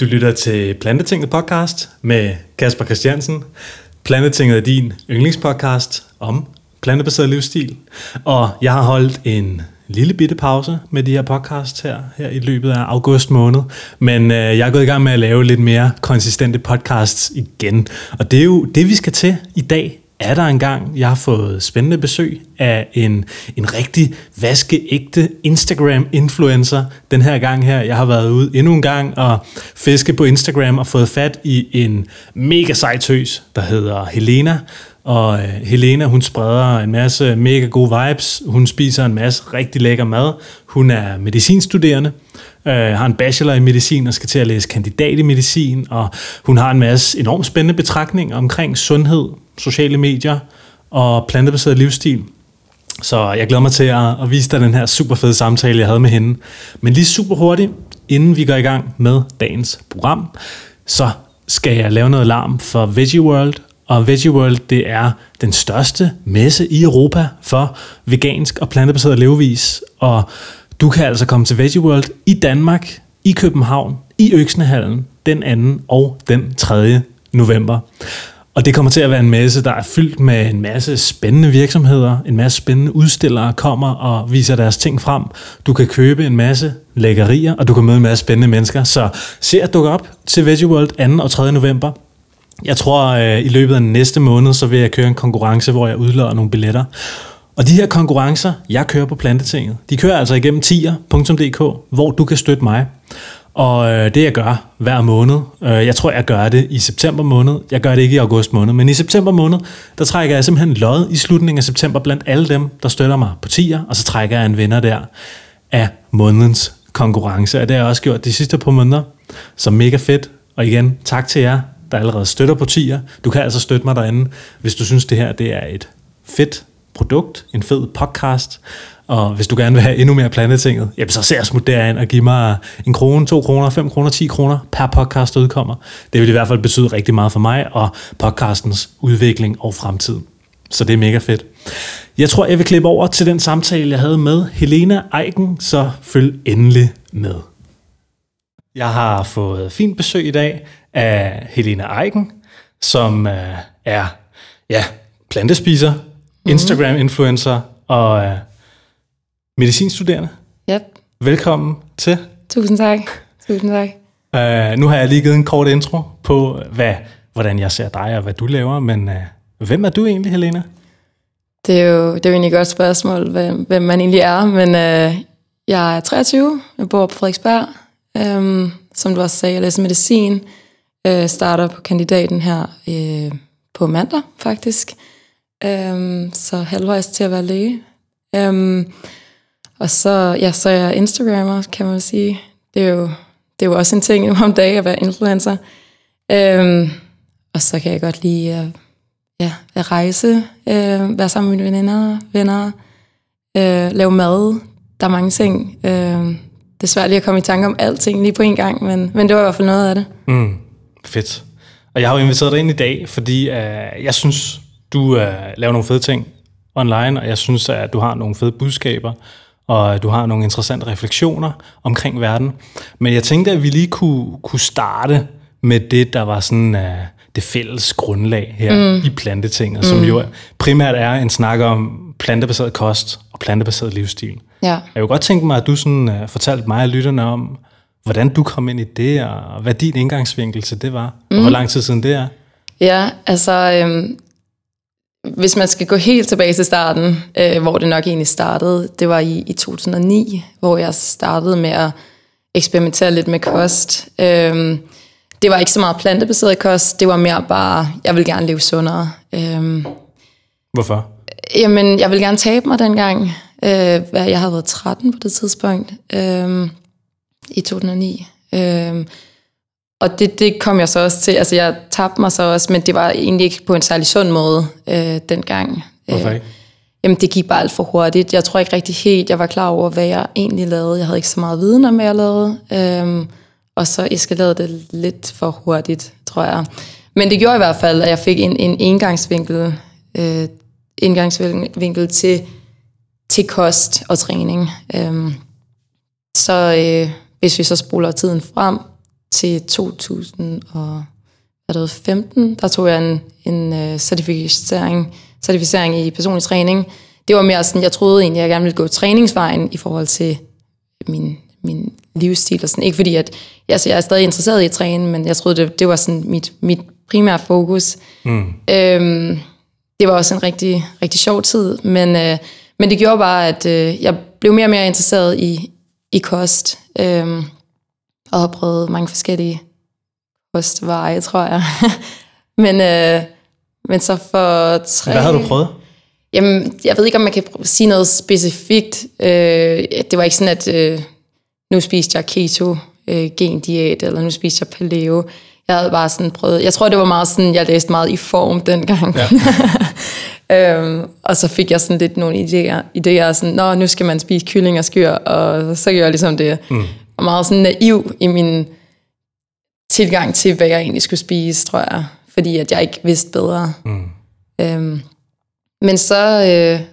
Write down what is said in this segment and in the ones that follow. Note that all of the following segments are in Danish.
Du lytter til Plantetinget podcast med Kasper Christiansen. Plantetinget er din yndlingspodcast om plantebaseret livsstil. Og jeg har holdt en lille bitte pause med de her podcasts her, her i løbet af august måned. Men øh, jeg er gået i gang med at lave lidt mere konsistente podcasts igen. Og det er jo det, vi skal til i dag er der engang. Jeg har fået spændende besøg af en, en rigtig vaskeægte Instagram-influencer den her gang her. Jeg har været ude endnu en gang og fiske på Instagram og fået fat i en mega sej tøs, der hedder Helena. Og øh, Helena, hun spreder en masse mega gode vibes. Hun spiser en masse rigtig lækker mad. Hun er medicinstuderende, øh, har en bachelor i medicin og skal til at læse kandidat i medicin. Og hun har en masse enormt spændende betragtninger omkring sundhed, sociale medier og plantebaseret livsstil. Så jeg glæder mig til at, at vise dig den her super fede samtale, jeg havde med hende. Men lige super hurtigt, inden vi går i gang med dagens program, så skal jeg lave noget larm for Veggie World. Og Veggie World, det er den største messe i Europa for vegansk og plantebaseret levevis. Og du kan altså komme til Veggie World i Danmark, i København, i Øksnehallen, den 2. og den 3. november. Og det kommer til at være en messe, der er fyldt med en masse spændende virksomheder, en masse spændende udstillere kommer og viser deres ting frem. Du kan købe en masse lækkerier, og du kan møde en masse spændende mennesker. Så se at dukke op til Veggie World 2. og 3. november. Jeg tror, øh, i løbet af næste måned, så vil jeg køre en konkurrence, hvor jeg udlører nogle billetter. Og de her konkurrencer, jeg kører på Plantetinget, de kører altså igennem tier.dk, hvor du kan støtte mig. Og øh, det jeg gør hver måned, øh, jeg tror jeg gør det i september måned, jeg gør det ikke i august måned, men i september måned, der trækker jeg simpelthen lod i slutningen af september blandt alle dem, der støtter mig på tier, og så trækker jeg en vinder der af månedens konkurrence. Og det har jeg også gjort de sidste par måneder, så mega fedt. Og igen, tak til jer, der allerede støtter på tier. Du kan altså støtte mig derinde, hvis du synes det her det er et fedt produkt, en fed podcast, og hvis du gerne vil have endnu mere plantetinget, jamen så ser smut derind og giv mig en krone, to kroner, fem kroner, ti kroner per podcast, der udkommer. Det vil i hvert fald betyde rigtig meget for mig og podcastens udvikling og fremtid. Så det er mega fedt. Jeg tror, jeg vil klippe over til den samtale, jeg havde med Helena Eiken, så følg endelig med. Jeg har fået fint besøg i dag af Helena Eiken, som øh, er ja, plantespiser, mhm. Instagram-influencer og øh, medicinstuderende. Yep. Velkommen til. Tusind tak. Tusind tak. Uh, nu har jeg lige givet en kort intro på, hvad, hvordan jeg ser dig og hvad du laver, men uh, hvem er du egentlig, Helena? Det er jo, det er jo egentlig et godt spørgsmål, hvem, hvem man egentlig er, men uh, jeg er 23, jeg bor på Frederiksberg, um, som du også sagde, jeg læser medicin, uh, starter på kandidaten her uh, på mandag faktisk, um, så halvvejs til at være læge. Um, og så, ja, så er jeg Instagrammer, kan man sige. Det er jo, det er jo også en ting nu om dagen at være influencer. Øhm, og så kan jeg godt lide at, ja, at rejse, øh, være sammen med mine veninder, venner, øh, lave mad. Der er mange ting. Øh, det er svært lige at komme i tanke om alting lige på en gang, men, men det var i hvert fald noget af det. Mm, fedt. Og jeg har jo inviteret dig ind i dag, fordi øh, jeg synes, du øh, laver nogle fede ting online, og jeg synes, at du har nogle fede budskaber, og du har nogle interessante refleksioner omkring verden. Men jeg tænkte, at vi lige kunne, kunne starte med det, der var sådan uh, det fælles grundlag her mm. i plantetinget, som mm. jo primært er en snak om plantebaseret kost og plantebaseret livsstil. Ja. Jeg kunne godt tænke mig, at du sådan, uh, fortalte mig og lytterne om, hvordan du kom ind i det, og hvad din indgangsvinkel til det var, mm. og hvor lang tid siden det er. Ja, altså øhm, hvis man skal gå helt tilbage til starten, øh, hvor det nok egentlig startede, det var i, i 2009, hvor jeg startede med at eksperimentere lidt med kost. Øh, det var ikke så meget plantebaseret kost, det var mere bare, jeg vil gerne leve sundere. Øh, Hvorfor? Jamen, jeg vil gerne tabe mig dengang. Øh, jeg havde været 13 på det tidspunkt, øh, i 2009. Øh, og det, det kom jeg så også til. Altså, jeg tabte mig så også, men det var egentlig ikke på en særlig sund måde øh, dengang. Hvorfor øh, ikke? jamen, det gik bare alt for hurtigt. Jeg tror ikke rigtig helt, jeg var klar over, hvad jeg egentlig lavede. Jeg havde ikke så meget viden om, hvad jeg lavede. Øhm, og så eskalerede det lidt for hurtigt, tror jeg. Men det gjorde i hvert fald, at jeg fik en, en indgangsvinkel, øh, indgangsvinkel til, til kost og træning. Øhm, så øh, hvis vi så spoler tiden frem, til 2015, der tog jeg en, en uh, certificering, certificering i personlig træning. Det var mere sådan, jeg troede egentlig, at jeg gerne ville gå træningsvejen i forhold til min, min livsstil. Og sådan. Ikke fordi, at altså, jeg er stadig interesseret i at træne, men jeg troede, det, det var sådan mit, mit primære fokus. Mm. Øhm, det var også en rigtig, rigtig sjov tid, men, øh, men det gjorde bare, at øh, jeg blev mere og mere interesseret i, i kost, øh, og har prøvet mange forskellige kostveje, tror jeg. men, øh, men så for tre... Hvad har du prøvet? Jamen, jeg ved ikke, om man kan sige noget specifikt. Øh, det var ikke sådan, at øh, nu spiste jeg keto, øh, gendiæt, eller nu spiste jeg paleo. Jeg havde bare sådan prøvet, jeg tror det var meget sådan, jeg læste meget i form dengang. Ja. øhm, og så fik jeg sådan lidt nogle idéer, idéer sådan, nå, nu skal man spise kylling og skyr, og så gjorde jeg ligesom det. Mm. Og meget sådan naiv i min tilgang til, hvad jeg egentlig skulle spise, tror jeg. Fordi at jeg ikke vidste bedre. Mm. Øhm, men så, øh,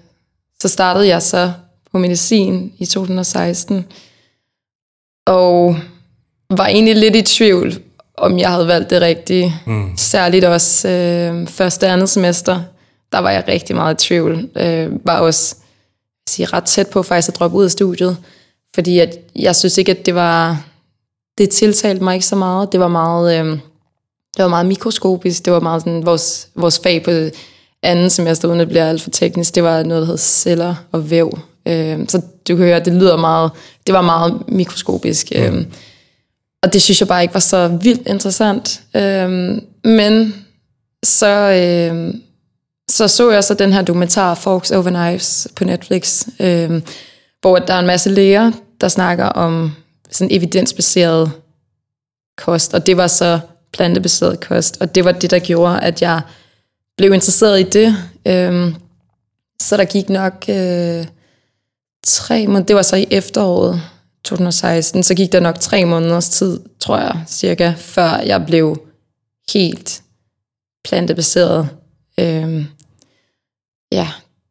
så startede jeg så på medicin i 2016, og var egentlig lidt i tvivl, om jeg havde valgt det rigtige. Mm. Særligt også øh, første og andet semester, der var jeg rigtig meget i tvivl. Øh, var også sige, ret tæt på faktisk at droppe ud af studiet, fordi at jeg synes ikke, at det var... Det tiltalte mig ikke så meget. Det var meget, øh, det var meget mikroskopisk. Det var meget sådan, vores, vores fag på anden semester, uden at det bliver alt for teknisk, det var noget, der hed celler og væv. Øh, så du kan høre, det lyder meget... Det var meget mikroskopisk. Mm. Øh, og det synes jeg bare ikke var så vildt interessant. Øhm, men så, øhm, så så jeg så den her dokumentar Forks Over Knives på Netflix, øhm, hvor der er en masse læger, der snakker om sådan evidensbaseret kost, og det var så plantebaseret kost, og det var det, der gjorde, at jeg blev interesseret i det. Øhm, så der gik nok øh, tre måneder, det var så i efteråret, 2016, så gik der nok tre måneders tid, tror jeg, cirka, før jeg blev helt plantebaseret. Øhm, ja,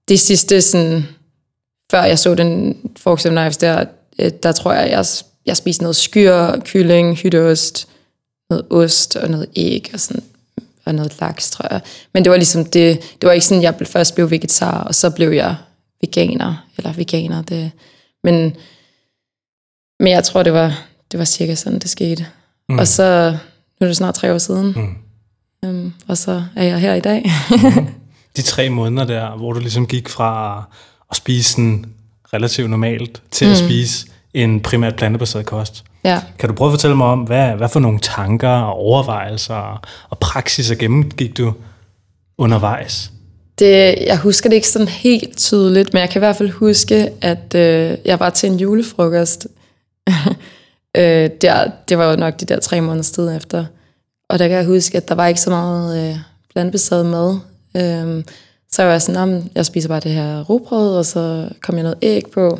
det sidste, sådan, før jeg så den Forks Knives der, øh, der tror jeg, jeg, jeg spiste noget skyr, kylling, hytteost, noget ost og noget æg og sådan og noget laks, tror jeg. Men det var ligesom det, det var ikke sådan, jeg først blev vegetar, og så blev jeg veganer, eller veganer. Det, men men jeg tror, det var, det var cirka sådan, det skete. Mm. Og så, nu er det snart tre år siden, mm. um, og så er jeg her i dag. mm. De tre måneder der, hvor du ligesom gik fra at spise sådan relativt normalt, til mm. at spise en primært plantebaseret kost. Ja. Kan du prøve at fortælle mig om, hvad, hvad for nogle tanker og overvejelser og praksiser gennemgik du undervejs? Det, jeg husker det ikke sådan helt tydeligt, men jeg kan i hvert fald huske, at øh, jeg var til en julefrokost øh, der, det var jo nok de der tre måneder tid efter. Og der kan jeg huske, at der var ikke så meget øh, blandbaseret mad. Øh, så jeg var sådan, jeg spiser bare det her robrød, og så kom jeg noget æg på.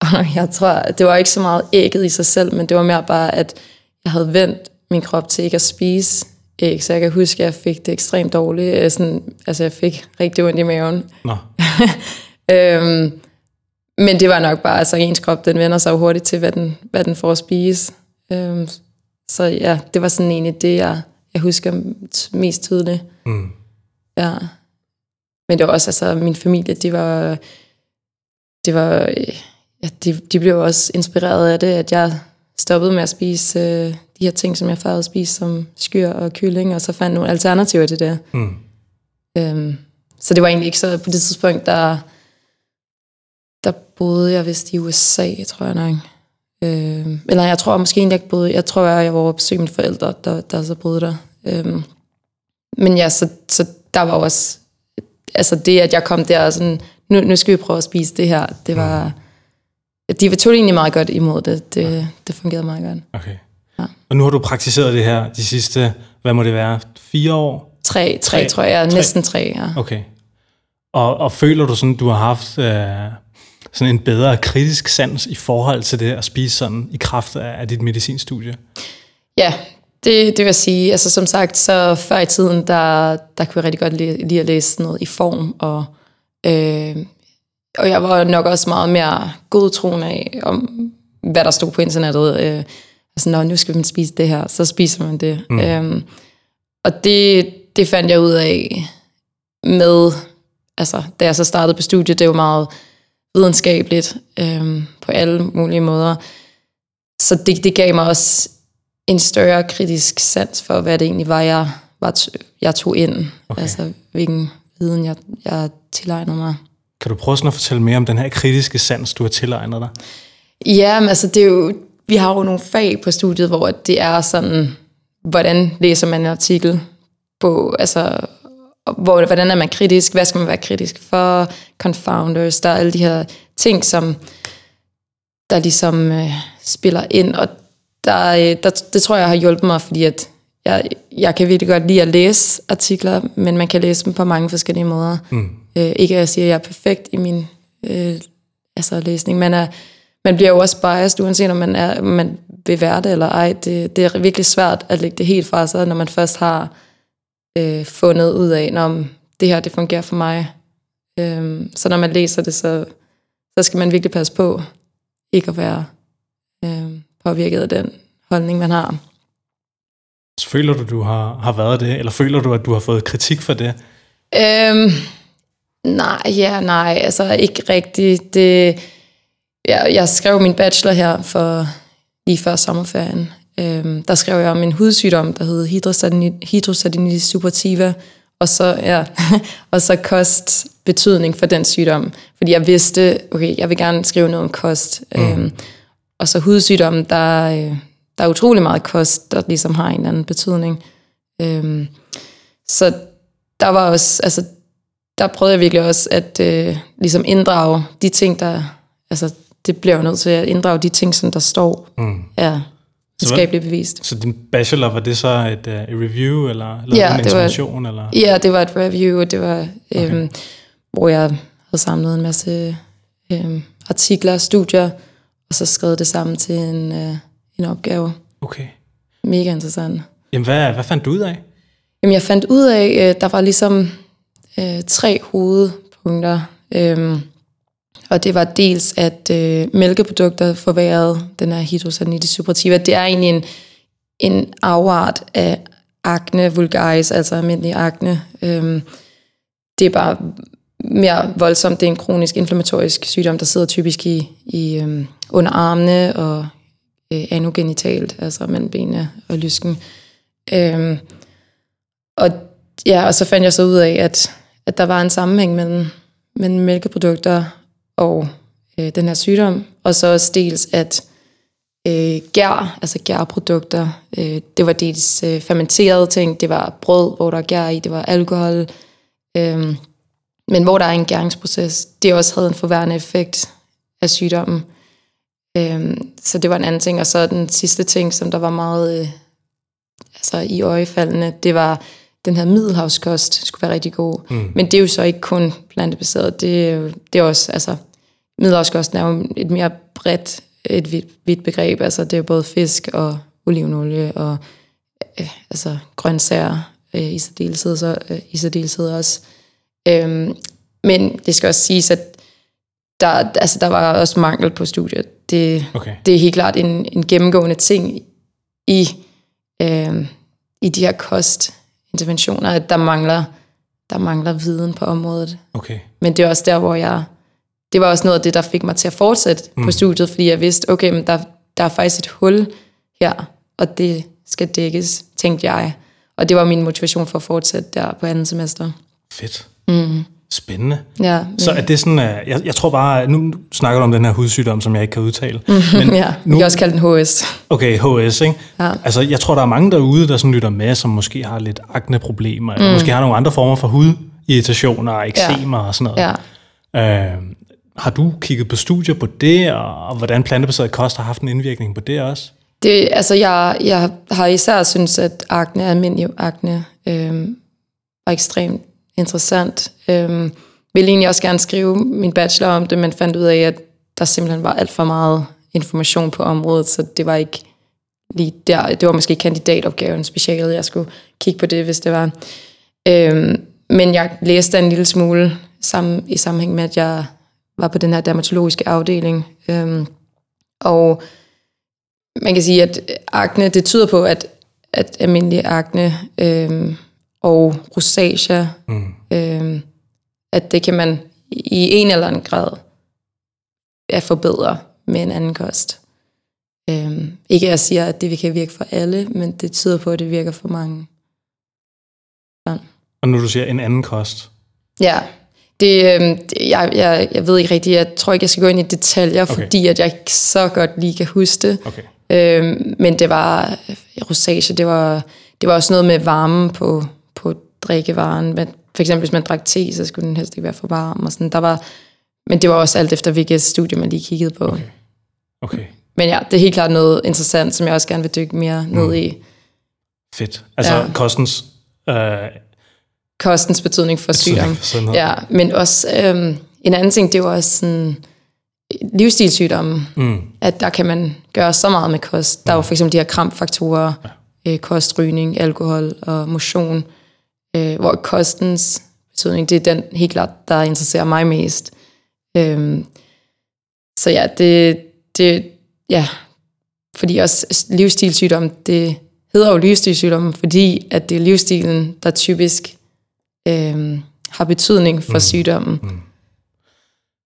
Og jeg tror, det var ikke så meget ægget i sig selv, men det var mere bare, at jeg havde vendt min krop til ikke at spise æg, så jeg kan huske, at jeg fik det ekstremt dårligt. Øh, sådan, altså, jeg fik rigtig ondt i maven. Nå. øhm, men det var nok bare, altså ens krop, den vender sig hurtigt til, hvad den, hvad den får at spise. Øhm, så ja, det var sådan egentlig det, jeg, jeg husker mest tydeligt. Mm. Ja. Men det var også, altså min familie, de var, det var, ja, de, de blev også inspireret af det, at jeg stoppede med at spise øh, de her ting, som jeg før havde spist, som skyr og kylling, og så fandt nogle alternativer til det. Mm. Øhm, så det var egentlig ikke så, på det tidspunkt, der der boede jeg vist i USA, tror jeg nok. Øh, eller jeg tror måske egentlig ikke boede, jeg tror jeg, jeg var besøg mine forældre, der, der så boede der. Øh, men ja, så, så der var også, altså det, at jeg kom der og sådan, nu, nu skal vi prøve at spise det her, det var, de tog egentlig meget godt imod det, det, ja. det fungerede meget godt. Okay. Ja. Og nu har du praktiseret det her de sidste, hvad må det være, fire år? Tre, tre, tre tror jeg, tre. næsten tre, ja. Okay. Og, og føler du sådan, du har haft øh, sådan en bedre kritisk sans i forhold til det at spise sådan i kraft af, af dit medicinstudie? Ja, det, det vil jeg sige. Altså som sagt, så før i tiden, der, der kunne jeg rigtig godt lide, lide at læse noget i form, og, øh, og jeg var nok også meget mere godtroende af, om hvad der stod på internettet. Øh, altså, når nu skal man spise det her, så spiser man det. Mm. Øhm, og det, det fandt jeg ud af med, altså da jeg så startede på studiet, det er jo meget videnskabeligt øhm, på alle mulige måder. Så det, det gav mig også en større kritisk sans for, hvad det egentlig var, jeg, var, jeg tog ind. Okay. Altså hvilken viden jeg, jeg tilegnede mig. Kan du prøve sådan at fortælle mere om den her kritiske sans, du har tilegnet dig? Ja, men altså det er jo, vi har jo nogle fag på studiet, hvor det er sådan, hvordan læser man en artikel på, altså hvor, hvordan er man kritisk, hvad skal man være kritisk for, confounders, der er alle de her ting, som der ligesom øh, spiller ind, og der, øh, der, det tror jeg har hjulpet mig, fordi at jeg, jeg kan virkelig godt lide at læse artikler, men man kan læse dem på mange forskellige måder. Mm. Øh, ikke at jeg siger, at jeg er perfekt i min øh, altså læsning, men er, man bliver jo også biased, uanset om man, er, man vil være det eller ej. Det, det er virkelig svært at lægge det helt fra sig, når man først har øh, fundet ud af, om det her det fungerer for mig. Øh, så når man læser det, så, så skal man virkelig passe på ikke at være påvirket af den holdning, man har. Så føler du, du har, har været det, eller føler du, at du har fået kritik for det? Øhm, nej, ja, nej, altså ikke rigtigt. Det, jeg, jeg skrev min bachelor her for lige før sommerferien. Øhm, der skrev jeg om en hudsygdom, der hed hydrosadinitis suppurativa, og så, ja, og så kost betydning for den sygdom. Fordi jeg vidste, okay, jeg vil gerne skrive noget om kost. Mm. Øhm, og så hudsygdommen, der, øh, der er utrolig meget kost, der ligesom har en eller anden betydning. Øhm, så der var også, altså, der prøvede jeg virkelig også at øh, ligesom inddrage de ting, der, altså, det bliver jo nødt til at inddrage de ting, som der står, mm. er videnskabeligt bevist. Så din bachelor, var det så et, uh, et review, eller, eller ja, en intervention? Det var, eller? Ja, det var et review, og det var, øhm, okay. hvor jeg havde samlet en masse øhm, artikler, studier, og så skrevet det sammen til en, øh, en opgave. Okay. Mega interessant. Jamen, hvad, hvad fandt du ud af? Jamen, jeg fandt ud af, øh, der var ligesom øh, tre hovedpunkter. Øh, og det var dels, at øh, mælkeprodukter forværrede den her hydrosalinitis suppurativa. Det er egentlig en, en afart af akne vulgaris, altså almindelig akne. Øh, det er bare mere voldsomt. Det er en kronisk inflammatorisk sygdom, der sidder typisk i, i øh, under armene og øh, anogenitalt, altså mellem benene og lysken. Øh, og ja, og så fandt jeg så ud af, at, at der var en sammenhæng mellem, mellem mælkeprodukter og øh, den her sygdom, og så også dels, at øh, gær, altså gærprodukter, øh, det var dels øh, fermenterede ting, det var brød, hvor der er gær i, det var alkohol, øh, men hvor der er en gæringsproces, det også havde en forværende effekt af sygdommen. Øh, så det var en anden ting, og så den sidste ting, som der var meget øh, altså i øjefaldene, det var den her middelhavskost skulle være rigtig god. Mm. Men det er jo så ikke kun plantebaseret, det det er også, altså middelhavskosten er jo et mere bredt, et vidt, vidt begreb, altså det er både fisk og olivenolie og øh, altså grøntsager øh, i særdeleshed, så, øh, i særdeleshed også. Øhm, men det skal også siges, at der, altså, der var også mangel på studiet. Det, okay. det er helt klart en, en gennemgående ting i, øh, i de her kostinterventioner, at der mangler, der mangler viden på området. Okay. Men det er også der, hvor jeg... Det var også noget af det, der fik mig til at fortsætte mm. på studiet, fordi jeg vidste, okay, men der, der er faktisk et hul her, og det skal dækkes, tænkte jeg. Og det var min motivation for at fortsætte der på anden semester. Fedt. Mm. Spændende. Ja, så er det sådan, at jeg, jeg tror bare, nu snakker du om den her hudsygdom, som jeg ikke kan udtale. Men ja, vi kan også kalde den HS. Okay, HS, ikke? Ja. Altså, jeg tror, der er mange derude, der sådan lytter med, som måske har lidt akneproblemer, mm. eller måske har nogle andre former for hudirritationer og eksemer ja. og sådan noget. Ja. Øh, har du kigget på studier på det, og, og hvordan plantebaseret kost har haft en indvirkning på det også? Det, altså, jeg, jeg har især synes, at akne, almindelig akne, øh, var ekstremt interessant. Øhm, ville egentlig også gerne skrive min bachelor om det, men fandt ud af, at der simpelthen var alt for meget information på området, så det var ikke lige der. Det var måske kandidatopgaven specialet, jeg skulle kigge på det, hvis det var. Øhm, men jeg læste en lille smule sammen, i sammenhæng med, at jeg var på den her dermatologiske afdeling. Øhm, og man kan sige, at akne, det tyder på, at, at almindelig akne øhm, og rosacea, mm. øhm, at det kan man i en eller anden grad at forbedre med en anden kost. Øhm, ikke at jeg siger, at det kan virke for alle, men det tyder på, at det virker for mange. Ja. Og nu du siger en anden kost? Ja, det, det, jeg, jeg, jeg ved ikke rigtigt, jeg tror ikke, jeg skal gå ind i detaljer, okay. fordi at jeg ikke så godt lige kan huske det. Okay. Øhm, men det var rosage, det var, det var også noget med varme på drikkevaren. Men for eksempel, hvis man drak te, så skulle den helst ikke være for varm. Og sådan. Der var, men det var også alt efter, hvilket studie man lige kiggede på. Okay. okay. Men ja, det er helt klart noget interessant, som jeg også gerne vil dykke mere ned mm. i. Fedt. Altså ja. kostens... Øh, kostens betydning for sygdom. Ja, men også øhm, en anden ting, det er jo også sådan livsstilssygdomme, mm. at der kan man gøre så meget med kost. Der er jo for eksempel de her krampfaktorer, ja. øh, kost, rygning, alkohol og motion, øh, hvor kostens betydning, det er den helt klart, der interesserer mig mest. Øhm, så ja, det, det, ja, fordi også livsstilssygdom, det hedder jo livsstilssygdom, fordi at det er livsstilen, der typisk øhm, har betydning for mm. sygdommen. Mm.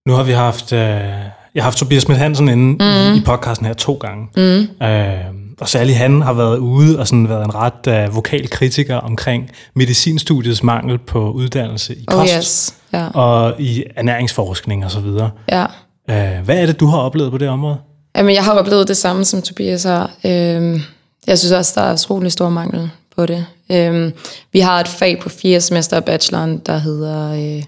Nu har vi haft, øh, jeg har haft Tobias Schmidt Hansen inde mm. i, i podcasten her to gange. Mm. Øh, og særligt han har været ude og sådan været en ret øh, vokal kritiker omkring medicinstudiets mangel på uddannelse i oh, kost. Oh yes. ja. Og i ernæringsforskning osv. Ja. Øh, hvad er det, du har oplevet på det område? Jamen, jeg har oplevet det samme, som Tobias har. Øh, jeg synes også, der er utrolig stor mangel på det. Øh, vi har et fag på fire semester af bacheloren, der hedder øh,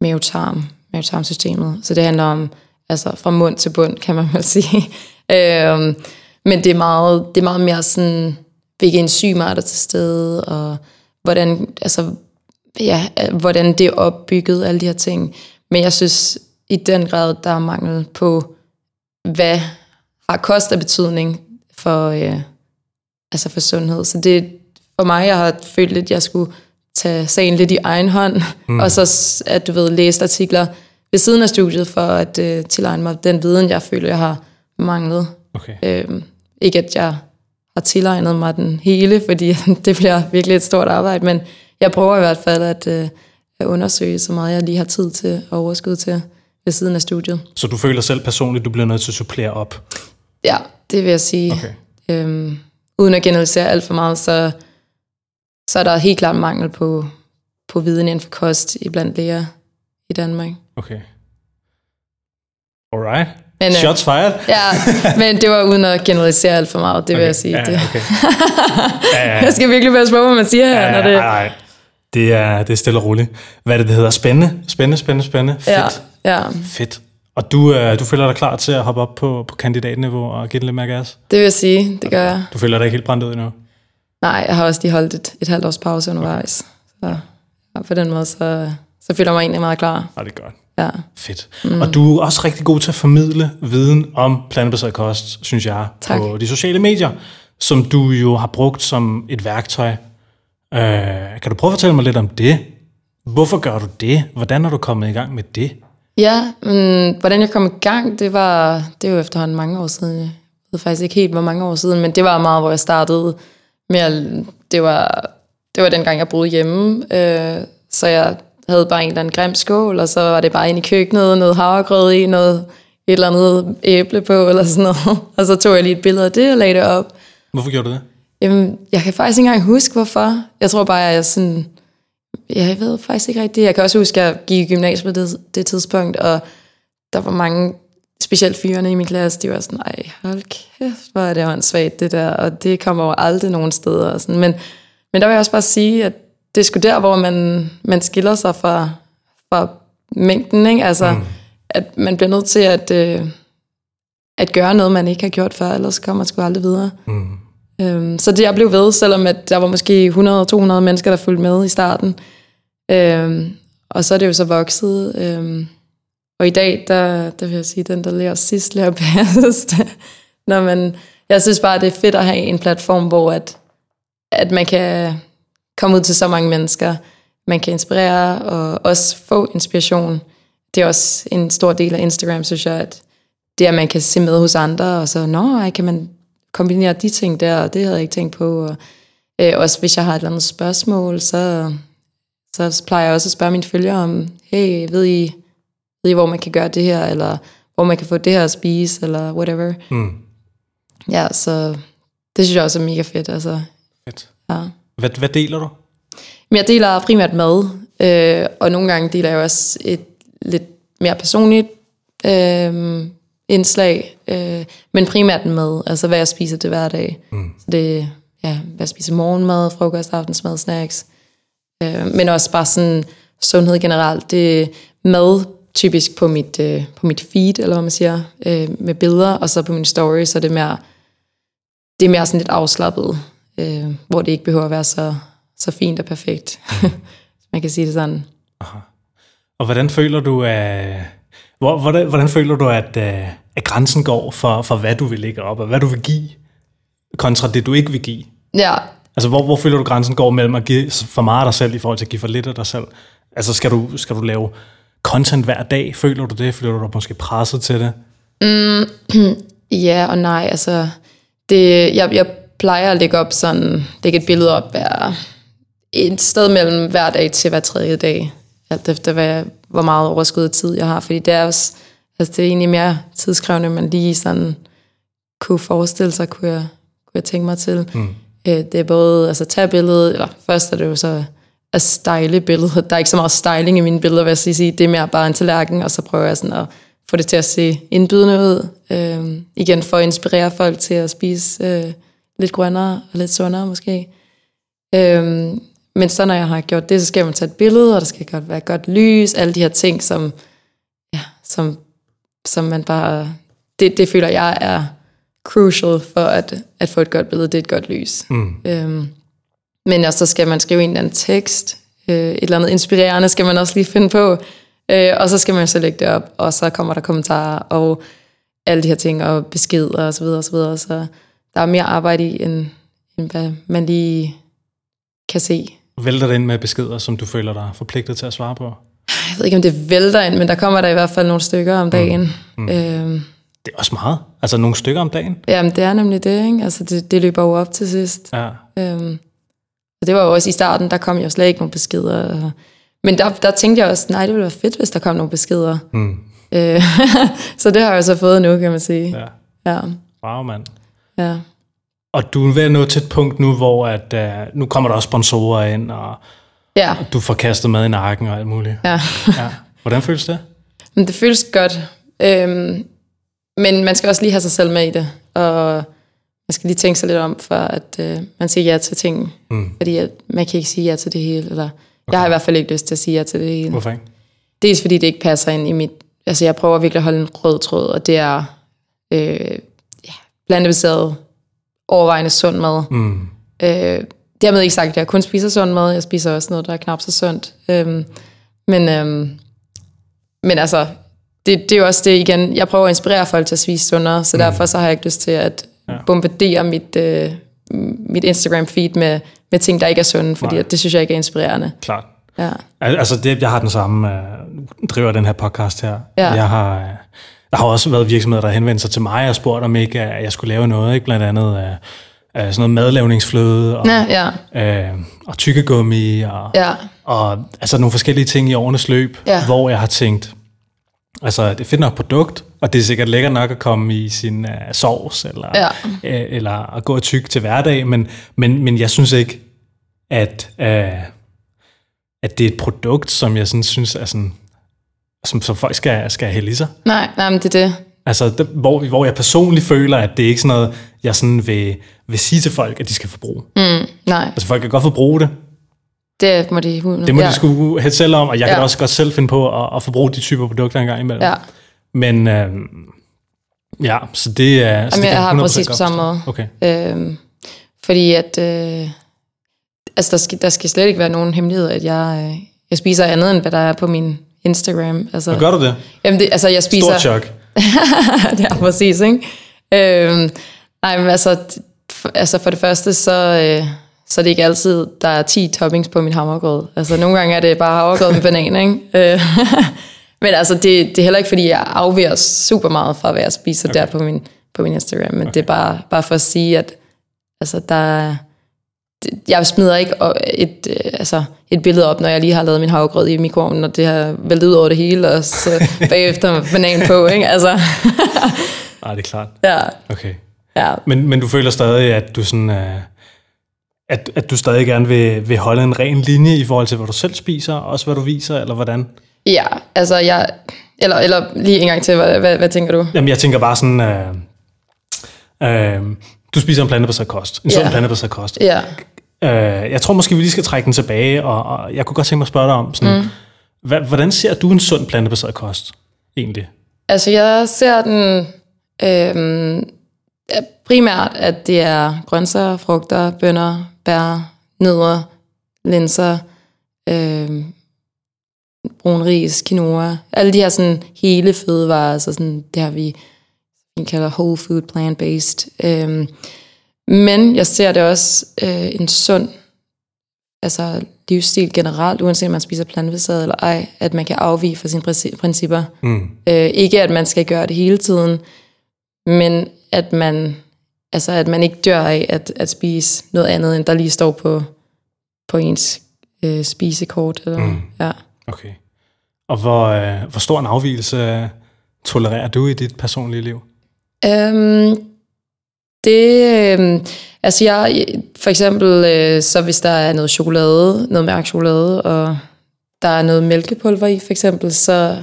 mavetarm mavetarmsystemet. Så det handler om, altså fra mund til bund, kan man vel sige. øhm, men det er, meget, det er meget mere sådan, hvilke enzymer er der til stede, og hvordan, altså, ja, hvordan det er opbygget, alle de her ting. Men jeg synes i den grad, der er mangel på, hvad har kost af betydning for, øh, altså for sundhed. Så det for mig, jeg har følt lidt, at jeg skulle tage sagen lidt i egen hånd, mm. og så at du ved, læse artikler ved siden af studiet, for at uh, tilegne mig den viden, jeg føler, jeg har manglet. Okay. Øhm, ikke at jeg har tilegnet mig den hele, fordi det bliver virkelig et stort arbejde, men jeg prøver i hvert fald at, uh, at undersøge så meget, jeg lige har tid til og overskud til ved siden af studiet. Så du føler selv personligt, du bliver nødt til at supplere op? Ja, det vil jeg sige. Okay. Øhm, uden at generalisere alt for meget, så så er der helt klart mangel på, på viden inden for kost i blandt læger i Danmark. Okay. Alright. Men, øh, Shots fired. ja, men det var uden at generalisere alt for meget, det okay. vil jeg sige. Ja, okay. ja, ja. Jeg skal virkelig passe på, hvad man siger her. Ja, når det... Nej, nej. Det er, det er stille og roligt. Hvad er det, det hedder? Spændende, spændende, spændende, spændende. Fedt. Ja, ja. Fedt. Og du, øh, du føler dig klar til at hoppe op på, på kandidatniveau og give det lidt mere gas? Det vil jeg sige, det gør jeg. Du føler dig ikke helt brændt ud endnu? Nej, jeg har også lige holdt et, et halvt års pause undervejs. Så ja, på den måde, så, så føler jeg mig egentlig meget klar. Ja, det er godt. Ja. Fedt. Mm. Og du er også rigtig god til at formidle viden om plantebaseret kost, synes jeg, tak. på de sociale medier, som du jo har brugt som et værktøj. Øh, kan du prøve at fortælle mig lidt om det? Hvorfor gør du det? Hvordan er du kommet i gang med det? Ja, men, hvordan jeg kom i gang, det var, det er jo efterhånden mange år siden. Jeg ved faktisk ikke helt, hvor mange år siden, men det var meget, hvor jeg startede mere, det var, det var dengang, jeg boede hjemme, øh, så jeg havde bare en eller anden grim skål, og så var det bare ind i køkkenet, noget havregrød i, noget et eller andet æble på, eller sådan noget. Og så tog jeg lige et billede af det og lagde det op. Hvorfor gjorde du det? Jamen, jeg kan faktisk ikke engang huske, hvorfor. Jeg tror bare, at jeg sådan... Jeg ved faktisk ikke rigtigt. Jeg kan også huske, at jeg gik i gymnasiet på det, det tidspunkt, og der var mange specielt fyrene i min klasse, de var sådan, ej, hold kæft, hvor er det åndssvagt, det der, og det kommer jo aldrig nogen steder. Og sådan. Men, men der vil jeg også bare sige, at det er sgu der, hvor man, man skiller sig fra, fra mængden, ikke? Altså, mm. at man bliver nødt til at, øh, at gøre noget, man ikke har gjort før, ellers kommer man sgu aldrig videre. Mm. Øhm, så det jeg blev ved, selvom at der var måske 100-200 mennesker, der fulgte med i starten. Øhm, og så er det jo så vokset. Øhm, og i dag, der, der vil jeg sige, den der lærer sidst lærer bedst. Når man, jeg synes bare, det er fedt at have en platform, hvor at, at man kan komme ud til så mange mennesker. Man kan inspirere og også få inspiration. Det er også en stor del af Instagram, synes jeg, at det at man kan se med hos andre, og så, nå, kan man kombinere de ting der, og det havde jeg ikke tænkt på. Og, øh, også hvis jeg har et eller andet spørgsmål, så, så plejer jeg også at spørge mine følgere om, hey, ved I, ved I, hvor man kan gøre det her, eller hvor man kan få det her at spise, eller whatever. Mm. Ja, så det synes jeg også er mega fedt. Altså, Fedt. ja. Hvad, hvad deler du? Jeg deler primært mad, øh, og nogle gange deler jeg også et lidt mere personligt øh, indslag, øh, men primært mad, altså hvad jeg spiser til hverdag. Mm. Så det ja, hvad jeg spiser morgenmad, frokost, aftensmad, snacks, øh, men også bare sådan sundhed generelt. Det er mad typisk på mit, øh, på mit feed, eller hvad man siger, øh, med billeder, og så på min story, så det er mere, det er mere sådan lidt afslappet, øh, hvor det ikke behøver at være så, så fint og perfekt. man kan sige det sådan. Og hvordan føler du, at, hvor, hvordan, hvordan føler du, at, øh, at grænsen går for, for, hvad du vil lægge op, og hvad du vil give, kontra det, du ikke vil give? Ja, Altså, hvor, hvor føler du, grænsen går mellem at give for meget af dig selv, i forhold til at give for lidt af dig selv? Altså, skal du, skal du lave content hver dag? Føler du det? Føler du dig måske presset til det? Ja og nej, altså det, jeg, jeg plejer at lægge op sådan, lægge et billede op hver, et sted mellem hver dag til hver tredje dag, alt efter hvad, hvor meget overskud af tid jeg har, fordi det er også, altså det er egentlig mere tidskrævende, end man lige sådan kunne forestille sig, kunne jeg, kunne jeg tænke mig til. Mm. Det er både, altså tage billedet, eller først er det jo så at style billedet. Der er ikke så meget styling i mine billeder, vil jeg sige. Det er mere bare en tallerken, og så prøver jeg sådan at få det til at se indbydende ud. Øhm, igen for at inspirere folk til at spise øh, lidt grønnere og lidt sundere måske. Øhm, men så når jeg har gjort det, så skal man tage et billede, og der skal godt være godt lys, alle de her ting, som, ja, som, som man bare... Det, det føler jeg er crucial for at, at få et godt billede, det er et godt lys. Mm. Øhm, men også så skal man skrive en eller anden tekst, øh, et eller andet inspirerende skal man også lige finde på, øh, og så skal man så lægge det op, og så kommer der kommentarer, og alle de her ting, og beskeder og så videre, og så videre. Så der er mere arbejde i, end, end hvad man lige kan se. Vælter det ind med beskeder, som du føler dig forpligtet til at svare på? Jeg ved ikke, om det vælter ind, men der kommer der i hvert fald nogle stykker om dagen. Mm. Mm. Øhm, Det er også meget. Altså nogle stykker om dagen. jamen, det er nemlig det, ikke? Altså, det, det løber jo op til sidst. Ja. Øhm, og det var jo også i starten, der kom jo slet ikke nogen beskeder. Men der, der tænkte jeg også, nej, det ville være fedt, hvis der kom nogle beskeder. Mm. Øh, så det har jeg så fået nu, kan man sige. ja. Ja, Wow, mand. Ja. Og du er ved at nå til et punkt nu, hvor at, uh, nu kommer der også sponsorer ind, og Ja, du får kastet mad i nakken og alt muligt. ja. Ja. Hvordan føles det? Men det føles godt. Øhm, men man skal også lige have sig selv med i det. Og man skal lige tænke sig lidt om, for at øh, man siger ja til ting. Mm. Fordi at man kan ikke sige ja til det hele. Eller, okay. Jeg har i hvert fald ikke lyst til at sige ja til det hele. Hvorfor ikke? Dels fordi det ikke passer ind i mit... Altså jeg prøver virkelig at holde en rød tråd, og det er øh, plantebaseret, overvejende sund mad. Mm. Øh, dermed ikke sagt, at jeg kun spiser sund mad. Jeg spiser også noget, der er knap så sundt. Øhm, men, øhm, men altså, det, det er jo også det igen. Jeg prøver at inspirere folk til at spise sundere, så mm. derfor så har jeg ikke lyst til at Ja. bombardere mit, øh, mit Instagram-feed med, med ting, der ikke er sunde, fordi Nej. det synes jeg ikke er inspirerende. Klart. Ja. Al- Altså, det, jeg har den samme, uh, driver den her podcast her. Ja. Jeg har, uh, der har også været virksomheder, der henvendte sig til mig og spurgte, om ikke uh, jeg skulle lave noget, ikke? blandt andet uh, uh, sådan noget madlavningsfløde og, Ja, ja, uh, og tykkegummi og, ja, og altså nogle forskellige ting i årenes løb, Ja. hvor jeg har tænkt, altså det er fedt nok produkt, og det er sikkert lækkert nok at komme i sin uh, sovs, eller, Ja. uh, eller at gå og tykke til hverdag, men, men, men jeg synes ikke, at, uh, at det er et produkt, som jeg sådan synes er sådan, som, som folk skal, skal hælde i sig. nej, nej, men det er det. Altså, det, hvor, hvor jeg personligt føler, at det er ikke sådan noget, jeg sådan vil, vil sige til folk, at de skal forbruge. Mm. Nej, Altså, folk kan godt forbruge det. det må de... Det må ja. de sgu have selv om, og jeg kan Ja. da også godt selv finde på at, at forbruge de typer produkter en gang imellem. Ja. Men øhm, ja, så det er... så Jamen, det kan jeg har 100% præcis på samme måde. Okay. Øhm, fordi at... Øh, altså, der skal, der skal slet ikke være nogen hemmelighed, at jeg, øh, jeg spiser andet, end hvad der er på min Instagram. Altså, Og gør du det? Jamen, det, altså, jeg spiser... Stort chok. ja, præcis, ikke? Øhm, nej, men altså, altså, for det første, så, øh, så er det ikke altid, der er 10 toppings på min havregrød. Altså, nogle gange er det bare havregrød med banan, ikke? Øh, men altså, det, det er heller ikke, fordi jeg afviger super meget fra, hvad jeg spiser okay. der på min, på min Instagram, men okay. det er bare, bare for at sige, at altså, der er, jeg smider ikke et, øh, altså, et billede op, når jeg lige har lavet min havgrød i mikroovnen, og det har væltet ud over det hele, og så bagefter banan på, ikke? Altså. Nej, det er klart. Ja. Okay. Ja. Men, men du føler stadig, at du sådan... Uh, at, at du stadig gerne vil, vil holde en ren linje i forhold til, hvad du selv spiser, og også hvad du viser, eller hvordan? Ja, altså jeg... Eller, eller lige en gang til, hvad, hvad, hvad tænker du? Jamen, jeg tænker bare sådan... Uh, uh, du spiser en plantebaseret kost. En sund yeah. plantebaseret kost. Ja. Uh, jeg tror måske, vi lige skal trække den tilbage, og, og jeg kunne godt tænke mig at spørge dig om, sådan, mm. hvordan ser du en sund plantebaseret kost egentlig? Altså, jeg ser den øh, primært, at det er grøntsager, frugter, bønner, bær, nødder, linser, øh, brun ris, quinoa, alle de her sådan hele fødevarer, altså sådan, det har vi, vi kalder whole food, plant-based. Øh, men jeg ser det også øh, en sund altså livsstil generelt, uanset om man spiser plantebaseret eller ej, at man kan afvige fra sine principper. Mm. Øh, ikke at man skal gøre det hele tiden, men at man, altså at man ikke dør af at, at spise noget andet, end der lige står på, på ens øh, spisekort. Eller, mm. ja. Okay. Og hvor, øh, hvor stor en afvielse tolererer du i dit personlige liv? Øhm, det, øh, altså jeg, for eksempel, øh, så hvis der er noget chokolade, noget mærk chokolade, og der er noget mælkepulver i, for eksempel, så,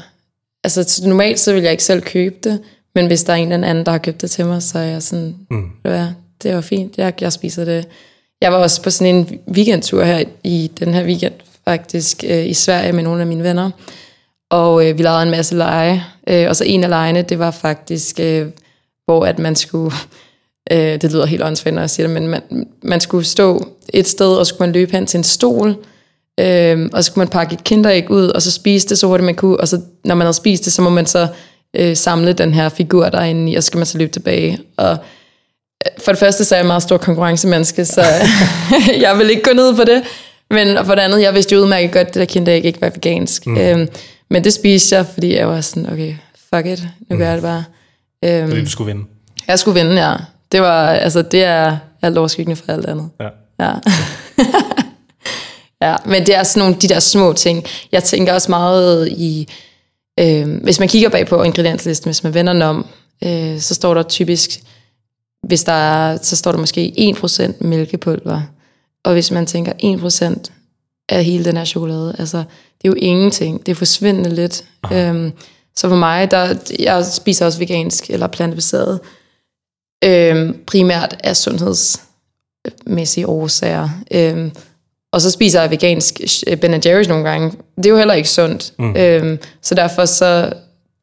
altså normalt så vil jeg ikke selv købe det, men hvis der er en eller anden, der har købt det til mig, så er jeg sådan, mm. det, det var fint, jeg, jeg spiser det. Jeg var også på sådan en weekendtur her i den her weekend, faktisk, øh, i Sverige med nogle af mine venner, og øh, vi lavede en masse lege, øh, og så en af legene, det var faktisk, øh, hvor at man skulle Øh, det lyder helt åndssvagt, når jeg siger det, men man, man skulle stå et sted, og så skulle man løbe hen til en stol, øh, og så skulle man pakke et kinderæg ud, og så spise det så hurtigt man kunne, og så når man havde spist det, så må man så øh, samle den her figur derinde i, og så skal man så løbe tilbage. Og øh, for det første, så er jeg en meget stor konkurrencemenneske, så jeg vil ikke gå ned på det. Men for det andet, jeg vidste jo udmærket godt, at det der kinderæg ikke var vegansk. Mm. Øhm, men det spiste jeg, fordi jeg var sådan, okay, fuck it, nu mm. gør jeg det bare. Øhm, fordi du skulle vinde? Jeg skulle vinde, ja. Det var, altså, det er alt overskyggende for alt andet. Ja. Ja. ja, men det er sådan nogle de der små ting. Jeg tænker også meget i, øh, hvis man kigger bag på ingredienslisten, hvis man vender den om, øh, så står der typisk, hvis der er, så står der måske 1% mælkepulver. Og hvis man tænker 1% af hele den her chokolade, altså, det er jo ingenting. Det er forsvindende lidt. Øhm, så for mig, der, jeg spiser også vegansk eller plantebaseret, øh, primært af sundhedsmæssige årsager. Øh, og så spiser jeg vegansk øh, Ben Jerry's nogle gange. Det er jo heller ikke sundt. Mm. Øh, så derfor så,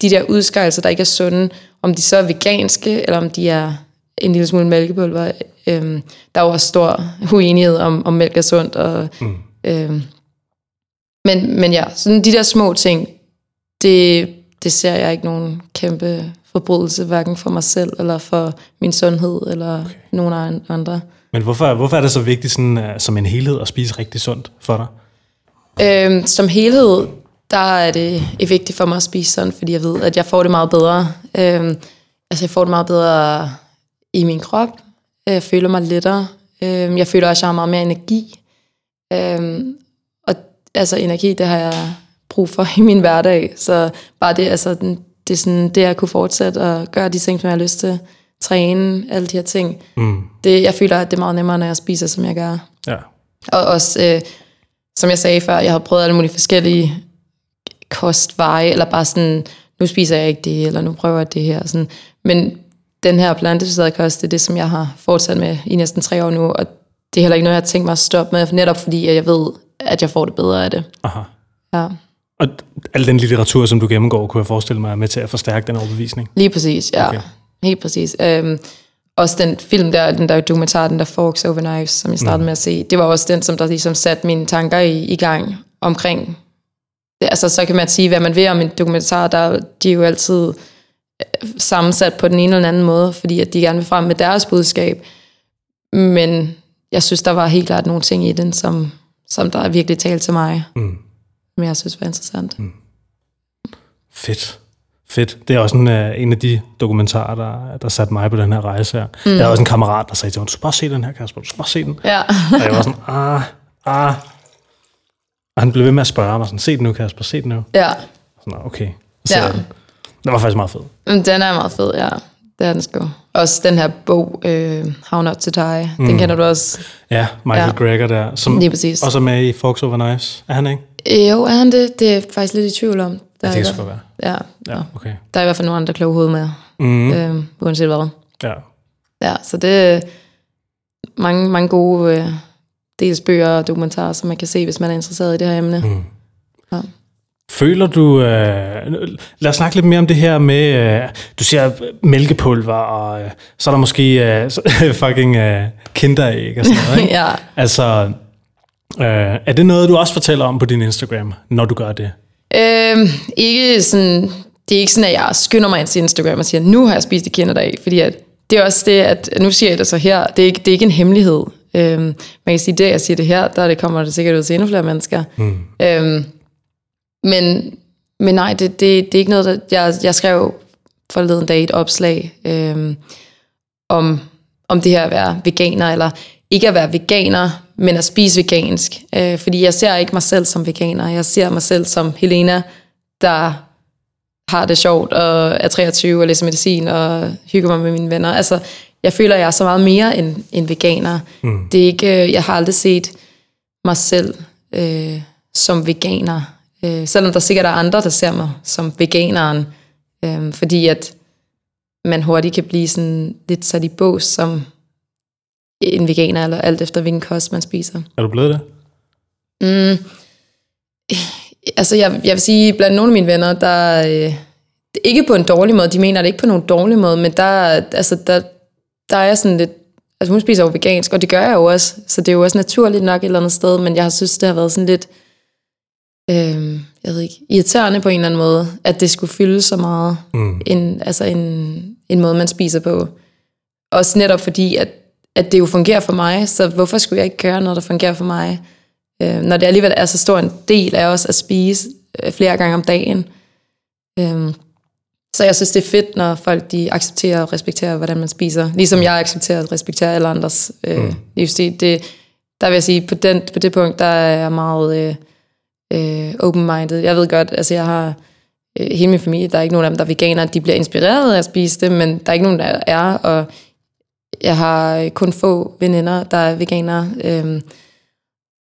de der udskejelser, der ikke er sunde, om de så er veganske, eller om de er en lille smule mælkepulver, øh, der er jo også stor uenighed om, om mælk er sundt. Og, mm. øh, men, men ja, sådan de der små ting, det, det ser jeg ikke nogen kæmpe forbrydelse, hverken for mig selv, eller for min sundhed, eller okay. nogen andre. Men hvorfor, hvorfor er det så vigtigt sådan, uh, som en helhed at spise rigtig sundt for dig? Øhm, som helhed, der er det vigtigt for mig at spise sådan, fordi jeg ved, at jeg får det meget bedre. Øhm, altså jeg får det meget bedre i min krop. Jeg føler mig lettere. Øhm, jeg føler også, at jeg har meget mere energi. Øhm, og altså energi, det har jeg brug for i min hverdag. Så bare det, altså den, det er sådan, det at kunne fortsætte og gøre de ting, som jeg har lyst til, træne, alle de her ting. Mm. Det, jeg føler, at det er meget nemmere, når jeg spiser, som jeg gør. Ja. Og også, øh, som jeg sagde før, jeg har prøvet alle mulige forskellige kostveje, eller bare sådan, nu spiser jeg ikke det, eller nu prøver jeg det her. Sådan. Men den her plantebaserede kost, det er det, som jeg har fortsat med i næsten tre år nu, og det er heller ikke noget, jeg har tænkt mig at stoppe med, netop fordi jeg ved, at jeg får det bedre af det. Aha. Ja. Og al den litteratur, som du gennemgår, kunne jeg forestille mig er med til at forstærke den overbevisning? Lige præcis, ja. Okay. Helt præcis. Øhm, også den film der, den der dokumentar, den der Forks Over Knives, som jeg startede mm. med at se, det var også den, som der ligesom satte mine tanker i, i gang omkring. Det, altså, så kan man sige, hvad man vil om en dokumentar, der de er jo altid øh, sammensat på den ene eller anden måde, fordi at de gerne vil frem med deres budskab. Men jeg synes, der var helt klart nogle ting i den, som, som der virkelig talte til mig. Mm som jeg synes var interessant. Mm. Fedt. Fedt. Det er også en, uh, en af de dokumentarer, der, der satte mig på den her rejse her. Mm. Jeg havde også en kammerat, der sagde til mig, du skal bare se den her, Kasper, du skal bare se den. Ja. og jeg var sådan, ah, ah. Og han blev ved med at spørge mig sådan, se den nu, Kasper, se den nu. Ja. Sådan, okay. Så Ja. ja. den var faktisk meget fed. Men Den er meget fed, ja. Det er den sgu. Også den her bog, øh, How Not to Die, mm. den kender du også. Ja, Michael Ja. Greger der, som Lige præcis. også er med i Forks Over Knives. Er han ikke? Øh, Jo, er han det? Det er faktisk lidt i tvivl om. Der Ja, det kan sgu være. Ja, Ja, okay. der er i hvert fald nogle andre kloge hoved med, Mm. øh, uanset hvad. Ja. Ja, så det er mange, mange gode øh, dels bøger og dokumentarer, som man kan se, hvis man er interesseret i det her emne. Mm. Ja. Føler du... Øh, lad os snakke lidt mere om det her med... Øh, du siger mælkepulver, og øh, så er der måske øh, fucking øh, kinderæg og sådan noget, ikke? ja. Altså, øh, er det noget, du også fortæller om på din Instagram, når du gør det? Øh, ikke sådan, det er ikke sådan, at jeg skynder mig ind til Instagram og siger, nu har jeg spist et kinderdag, fordi at, det er også det, at nu siger jeg det så her, det er ikke, det er ikke en hemmelighed. Øh, man kan sige, det jeg siger det her, der det kommer det sikkert ud til endnu flere mennesker. Mm. Øh, men, men nej, det, det, det er ikke noget, der, jeg, jeg skrev forleden dag et opslag øh, om, om det her at være veganer, eller ikke at være veganer, men at spise vegansk. Øh, fordi jeg ser ikke mig selv som veganer. Jeg ser mig selv som Helena, der har det sjovt og er 23 og læser medicin og hygger mig med mine venner. Altså, jeg føler, jeg er så meget mere end, end veganer. Mm. Det er ikke, øh, jeg har aldrig set mig selv øh, som veganer. Øh, selvom der sikkert er andre, der ser mig som veganeren. Øh, fordi at man hurtigt kan blive sådan lidt sat i bås som en veganer, eller alt efter hvilken kost man spiser. Er du blevet det? Mm, altså, jeg, jeg vil sige, blandt nogle af mine venner, der øh, ikke på en dårlig måde, de mener det ikke på nogen dårlig måde, men der, altså, der, der er sådan lidt, altså hun spiser jo vegansk, og det gør jeg jo også, så det er jo også naturligt nok et eller andet sted, men jeg har synes, det har været sådan lidt, øh, jeg ved ikke, irriterende på en eller anden måde, at det skulle fylde så meget, mm. en, altså en, en måde, man spiser på. Også netop fordi, at, at det jo fungerer for mig, så hvorfor skulle jeg ikke gøre noget, der fungerer for mig? Øh, når det alligevel er så stor en del af os at spise øh, flere gange om dagen. Øh, så jeg synes, det er fedt, når folk de accepterer og respekterer, hvordan man spiser. Ligesom jeg accepterer og respekterer alle andres øh, mm. livsstil. Det, der vil jeg sige, på, den, på det punkt, der er jeg meget øh, øh, open-minded. Jeg ved godt, altså jeg har øh, hele min familie, der er ikke nogen af dem, der er veganer. De bliver inspireret af at spise det, men der er ikke nogen, der er. Og jeg har kun få veninder, der er veganere. Øh,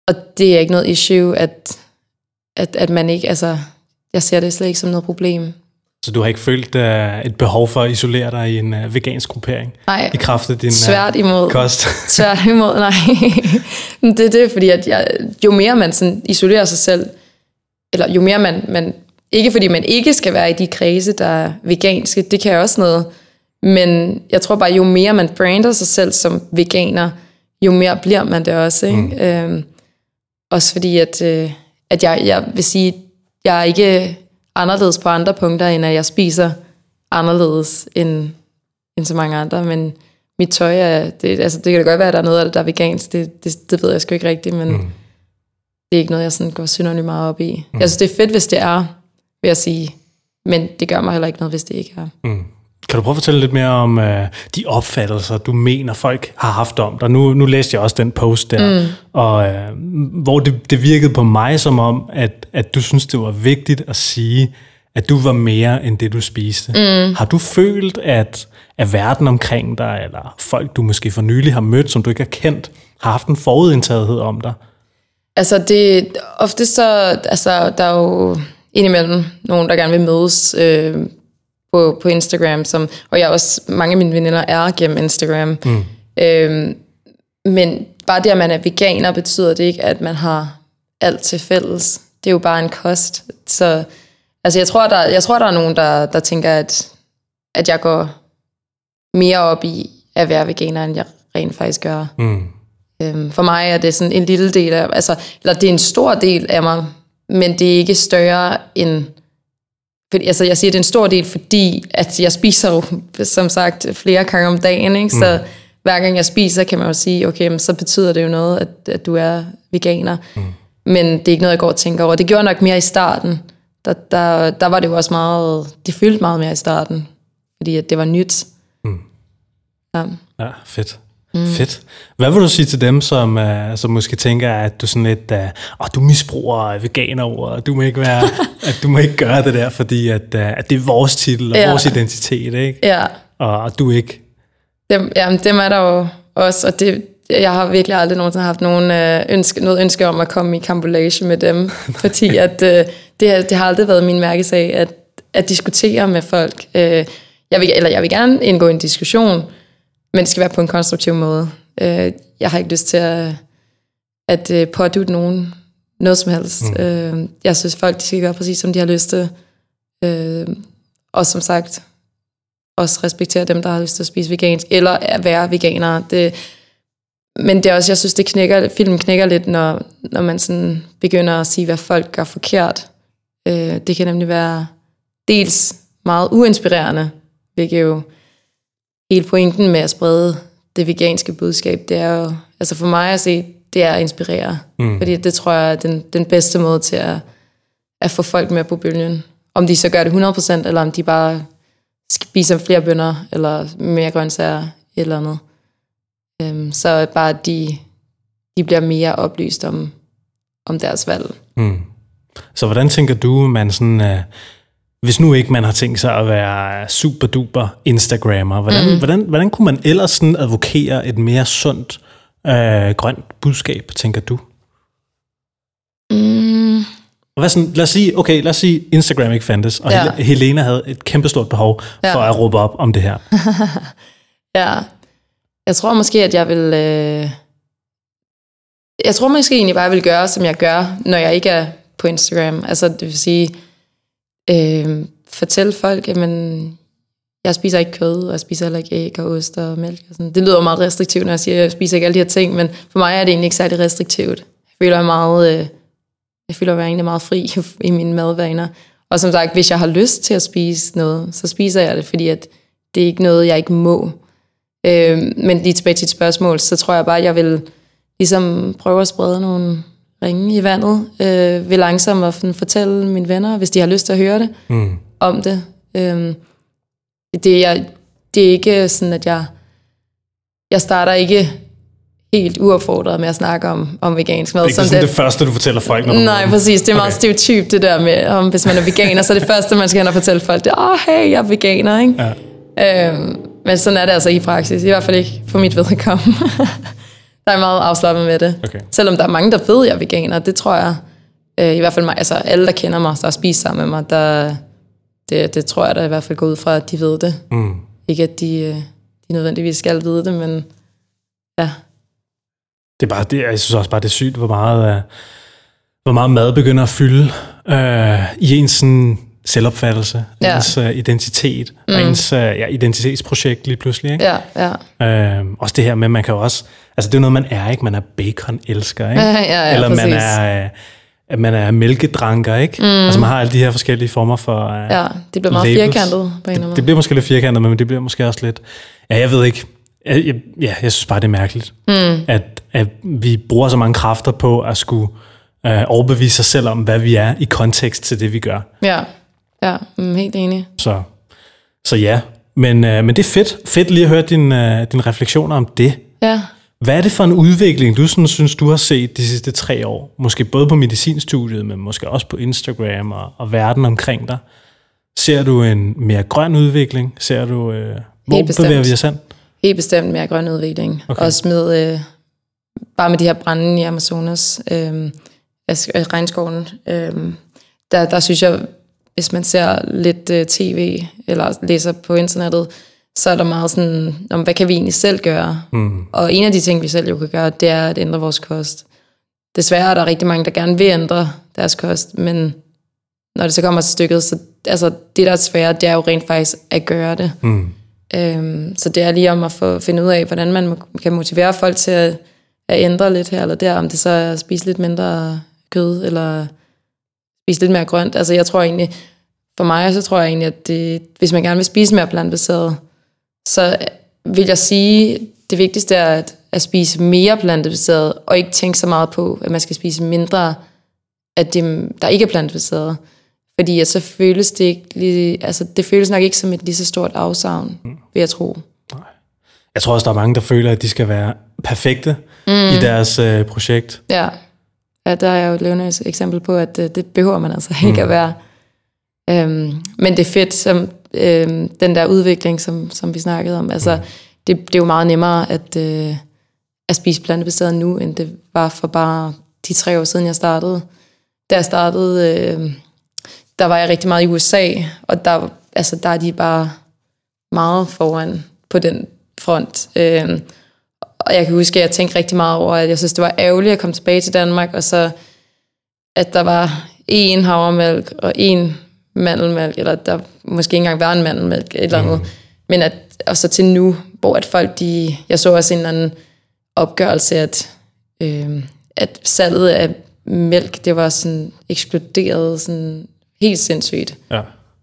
og det er ikke noget issue, at, at, at man ikke, altså, jeg ser det slet ikke som noget problem. Så du har ikke følt uh, et behov for at isolere dig i en uh, vegansk gruppering? Nej, I kraft af din uh, svært imod. kost? Svært imod, nej. det er det, fordi at jeg, jo mere man sådan isolerer sig selv, eller jo mere man, man, ikke fordi man ikke skal være i de kredse, der er veganske, det kan også noget, men jeg tror bare, jo mere man brander sig selv som veganer, jo mere bliver man det også. Ikke? Mm. Øhm, også fordi, at, øh, at jeg, jeg vil sige, jeg er ikke anderledes på andre punkter, end at jeg spiser anderledes end, end så mange andre, men mit tøj er, det, altså det kan da godt være, at der er noget af det, der er vegansk, det, det, det ved jeg sgu ikke rigtigt, men mm. det er ikke noget, jeg sådan går synderligt meget op i. Mm. Jeg synes, det er fedt, hvis det er, vil jeg sige, men det gør mig heller ikke noget, hvis det ikke er. Mm. Kan du prøve at fortælle lidt mere om uh, de opfattelser, du mener, folk har haft om dig? Nu, nu læste jeg også den post der, mm. og uh, hvor det, det virkede på mig som om, at, at du synes, det var vigtigt at sige, at du var mere end det, du spiste. Mm. Har du følt, at, at verden omkring dig, eller folk, du måske for nylig har mødt, som du ikke har kendt, har haft en forudindtagethed om dig? Altså, det ofte så, altså, der er jo indimellem nogen, der gerne vil mødes øh, på, på Instagram, som, og jeg også, mange af mine veninder er gennem Instagram. Mm. Øh, men bare det, at man er veganer, betyder det ikke, at man har alt til fælles. Det er jo bare en kost. Så altså, jeg tror, der, jeg tror, der er nogen, der, der tænker, at, at jeg går mere op i at være veganer, end jeg rent faktisk gør. Mm. Øhm, for mig er det sådan en lille del af, altså, eller det er en stor del af mig, men det er ikke større end, fordi, altså jeg siger, det er en stor del, fordi at jeg spiser jo, som sagt, flere gange om dagen, ikke? så mm. hver gang jeg spiser, kan man jo sige, okay, men så betyder det jo noget, at, at du er veganer. Mm. Men det er ikke noget, jeg går og tænker over. Det gjorde nok mere i starten, der, der, der var det jo også meget, det fyldte meget mere i starten, fordi at det var nyt. Mm. Ja. Ja, fedt. Mm. Fedt. Hvad vil du sige til dem, som, uh, som måske tænker, at du sådan lidt, uh, oh, du misbruger veganerordet, du må ikke være, at du må ikke gøre det der, fordi at, uh, at det er vores titel og ja. vores identitet, ikke? Ja. Og, og du ikke. Dem, jamen, dem er der jo også, og det, jeg har virkelig aldrig nogensinde haft nogen, øh, ønske, noget ønske om at komme i kampolage med dem, fordi at, øh, det, det har aldrig været min mærkesag at, at diskutere med folk. Øh, jeg, vil, eller jeg vil gerne indgå i en diskussion, men det skal være på en konstruktiv måde. Øh, jeg har ikke lyst til at, at øh, pådute nogen noget som helst. Mm. Øh, jeg synes, folk de skal gøre præcis, som de har lyst til. Øh, og som sagt, også respektere dem, der har lyst til at spise vegansk, eller at være veganere. Det, men det er også, jeg synes, det knækker, filmen knækker lidt, når, når man sådan begynder at sige, hvad folk gør forkert. Øh, det kan nemlig være dels meget uinspirerende, hvilket jo hele pointen med at sprede det veganske budskab, det er jo, altså for mig at se, det er at inspirere. Mm. Fordi det tror jeg er den, den bedste måde til at, at få folk med på bølgen. Om de så gør det 100%, eller om de bare spiser flere bønder, eller mere grøntsager, eller andet. Øhm, så bare, at de, de bliver mere oplyst om, om deres valg. Mm. Så hvordan tænker du, man sådan... Uh hvis nu ikke man har tænkt sig at være super duper Instagrammer, hvordan, mm. hvordan, hvordan kunne man ellers sådan advokere et mere sundt øh, grønt budskab, tænker du? Mm. Hvad sådan, lad os sige, okay, lad os sige, Instagram ikke fandtes, og ja. Helena havde et kæmpestort behov ja. for at råbe op om det her. ja, jeg tror måske, at jeg vil... Øh... Jeg tror måske egentlig bare, at jeg vil gøre, som jeg gør, når jeg ikke er på Instagram. Altså, det vil sige, øh, fortælle folk, at man, jeg spiser ikke kød, og jeg spiser heller ikke æg og ost og mælk. Og sådan. Det lyder meget restriktivt, når jeg siger, at jeg spiser ikke alle de her ting, men for mig er det egentlig ikke særlig restriktivt. Jeg føler mig meget, øh, jeg føler mig egentlig meget fri i mine madvaner. Og som sagt, hvis jeg har lyst til at spise noget, så spiser jeg det, fordi at det er ikke noget, jeg ikke må. Øh, men lige tilbage til et spørgsmål, så tror jeg bare, at jeg vil ligesom prøve at sprede nogle ringe i vandet, øh, vil langsomt fortælle mine venner, hvis de har lyst til at høre det, mm. om det. Øh, det, er, det er ikke sådan, at jeg, jeg starter ikke helt uopfordret med at snakke om, om vegansk mad. Det er ikke sådan det, det første, du fortæller folk? Når nej, præcis. Det er okay. meget stereotyp, det der med, om hvis man er veganer, så er det første, man skal hen og fortælle folk, det er, åh, oh, hey, jeg er veganer, ikke? Ja. Øhm, men sådan er det altså i praksis, i hvert fald ikke for mit vedkommende. Der er meget afslappet med det. Okay. Selvom der er mange, der ved, jeg er veganer, det tror jeg, øh, i hvert fald mig, altså alle, der kender mig, der har spist sammen med mig, der, det, det tror jeg da i hvert fald går ud fra, at de ved det. Mm. Ikke at de, øh, de nødvendigvis skal vide det, men ja. Det er bare, det, jeg synes også bare, det er sygt, hvor meget, uh, hvor meget mad begynder at fylde uh, i ens sådan, selvopfattelse, ja. ens uh, identitet, mm. og ens uh, ja, identitetsprojekt lige pludselig. Ikke? Ja, ja. Uh, også det her med, man kan jo også, altså det er noget, man er, ikke? Man er bacon-elsker, ikke? Ja, ja, ja, Eller præcis. man er... Uh, at man er mælkedranker, ikke? Mm. Altså man har alle de her forskellige former for uh, Ja, det bliver meget labels. firkantet på en det, det bliver måske lidt firkantet, men det bliver måske også lidt... Ja, jeg ved ikke. Jeg, jeg, ja, jeg synes bare, det er mærkeligt, mm. at, at vi bruger så mange kræfter på at skulle uh, overbevise sig selv om, hvad vi er i kontekst til det, vi gør. Ja, ja mm, helt enig. Så, så ja, men, uh, men det er fedt. Fedt lige at høre din, uh, din refleksioner om det. Ja. Hvad er det for en udvikling, du sådan, synes, du har set de sidste tre år? Måske både på medicinstudiet, men måske også på Instagram og, og verden omkring dig. Ser du en mere grøn udvikling? Ser du, øh, hvor bevæger vi os hen? Helt bestemt mere grøn udvikling. Okay. Også med, øh, bare med de her brænde i Amazonas, øh, regnskoven. Øh, der, der synes jeg, hvis man ser lidt øh, tv, eller læser på internettet, så er der meget sådan, om hvad kan vi egentlig selv gøre? Mm. Og en af de ting, vi selv jo kan gøre, det er at ændre vores kost. Desværre er der rigtig mange, der gerne vil ændre deres kost, men når det så kommer til stykket, så altså, det, der er svært, det er jo rent faktisk at gøre det. Mm. Øhm, så det er lige om at få, finde ud af, hvordan man kan motivere folk til at, at ændre lidt her eller der, om det så er at spise lidt mindre kød, eller spise lidt mere grønt. Altså jeg tror egentlig, for mig, så tror jeg egentlig, at det, hvis man gerne vil spise mere plantebaseret, så vil jeg sige, det vigtigste er at, at spise mere plantebaseret, og ikke tænke så meget på, at man skal spise mindre af det, der ikke er plantebaseret. Fordi at så føles det ikke lige, altså det føles nok ikke som et lige så stort afsavn, mm. vil jeg tro. Jeg tror også, der er mange, der føler, at de skal være perfekte mm. i deres øh, projekt. Ja. Ja, der er jo et levende eksempel på, at det, det behøver man altså ikke mm. at være. Øhm, men det er fedt, som, øhm, den der udvikling, som, som vi snakkede om. Altså, mm. det, det er jo meget nemmere at, øh, at spise plantebaseret nu, end det var for bare de tre år siden, jeg startede. Da jeg startede, øh, der var jeg rigtig meget i USA, og der, altså, der er de bare meget foran på den front. Øh, og jeg kan huske, at jeg tænkte rigtig meget over, at jeg synes, det var ærgerligt at komme tilbage til Danmark, og så at der var én havremælk og én mandelmælk, eller der måske ikke engang var en mandelmælk, eller andet. Mm. Men at, og så til nu, hvor at folk, de, jeg så også en eller anden opgørelse, at, øh, at salget af mælk, det var sådan eksploderet sådan helt sindssygt. Ja.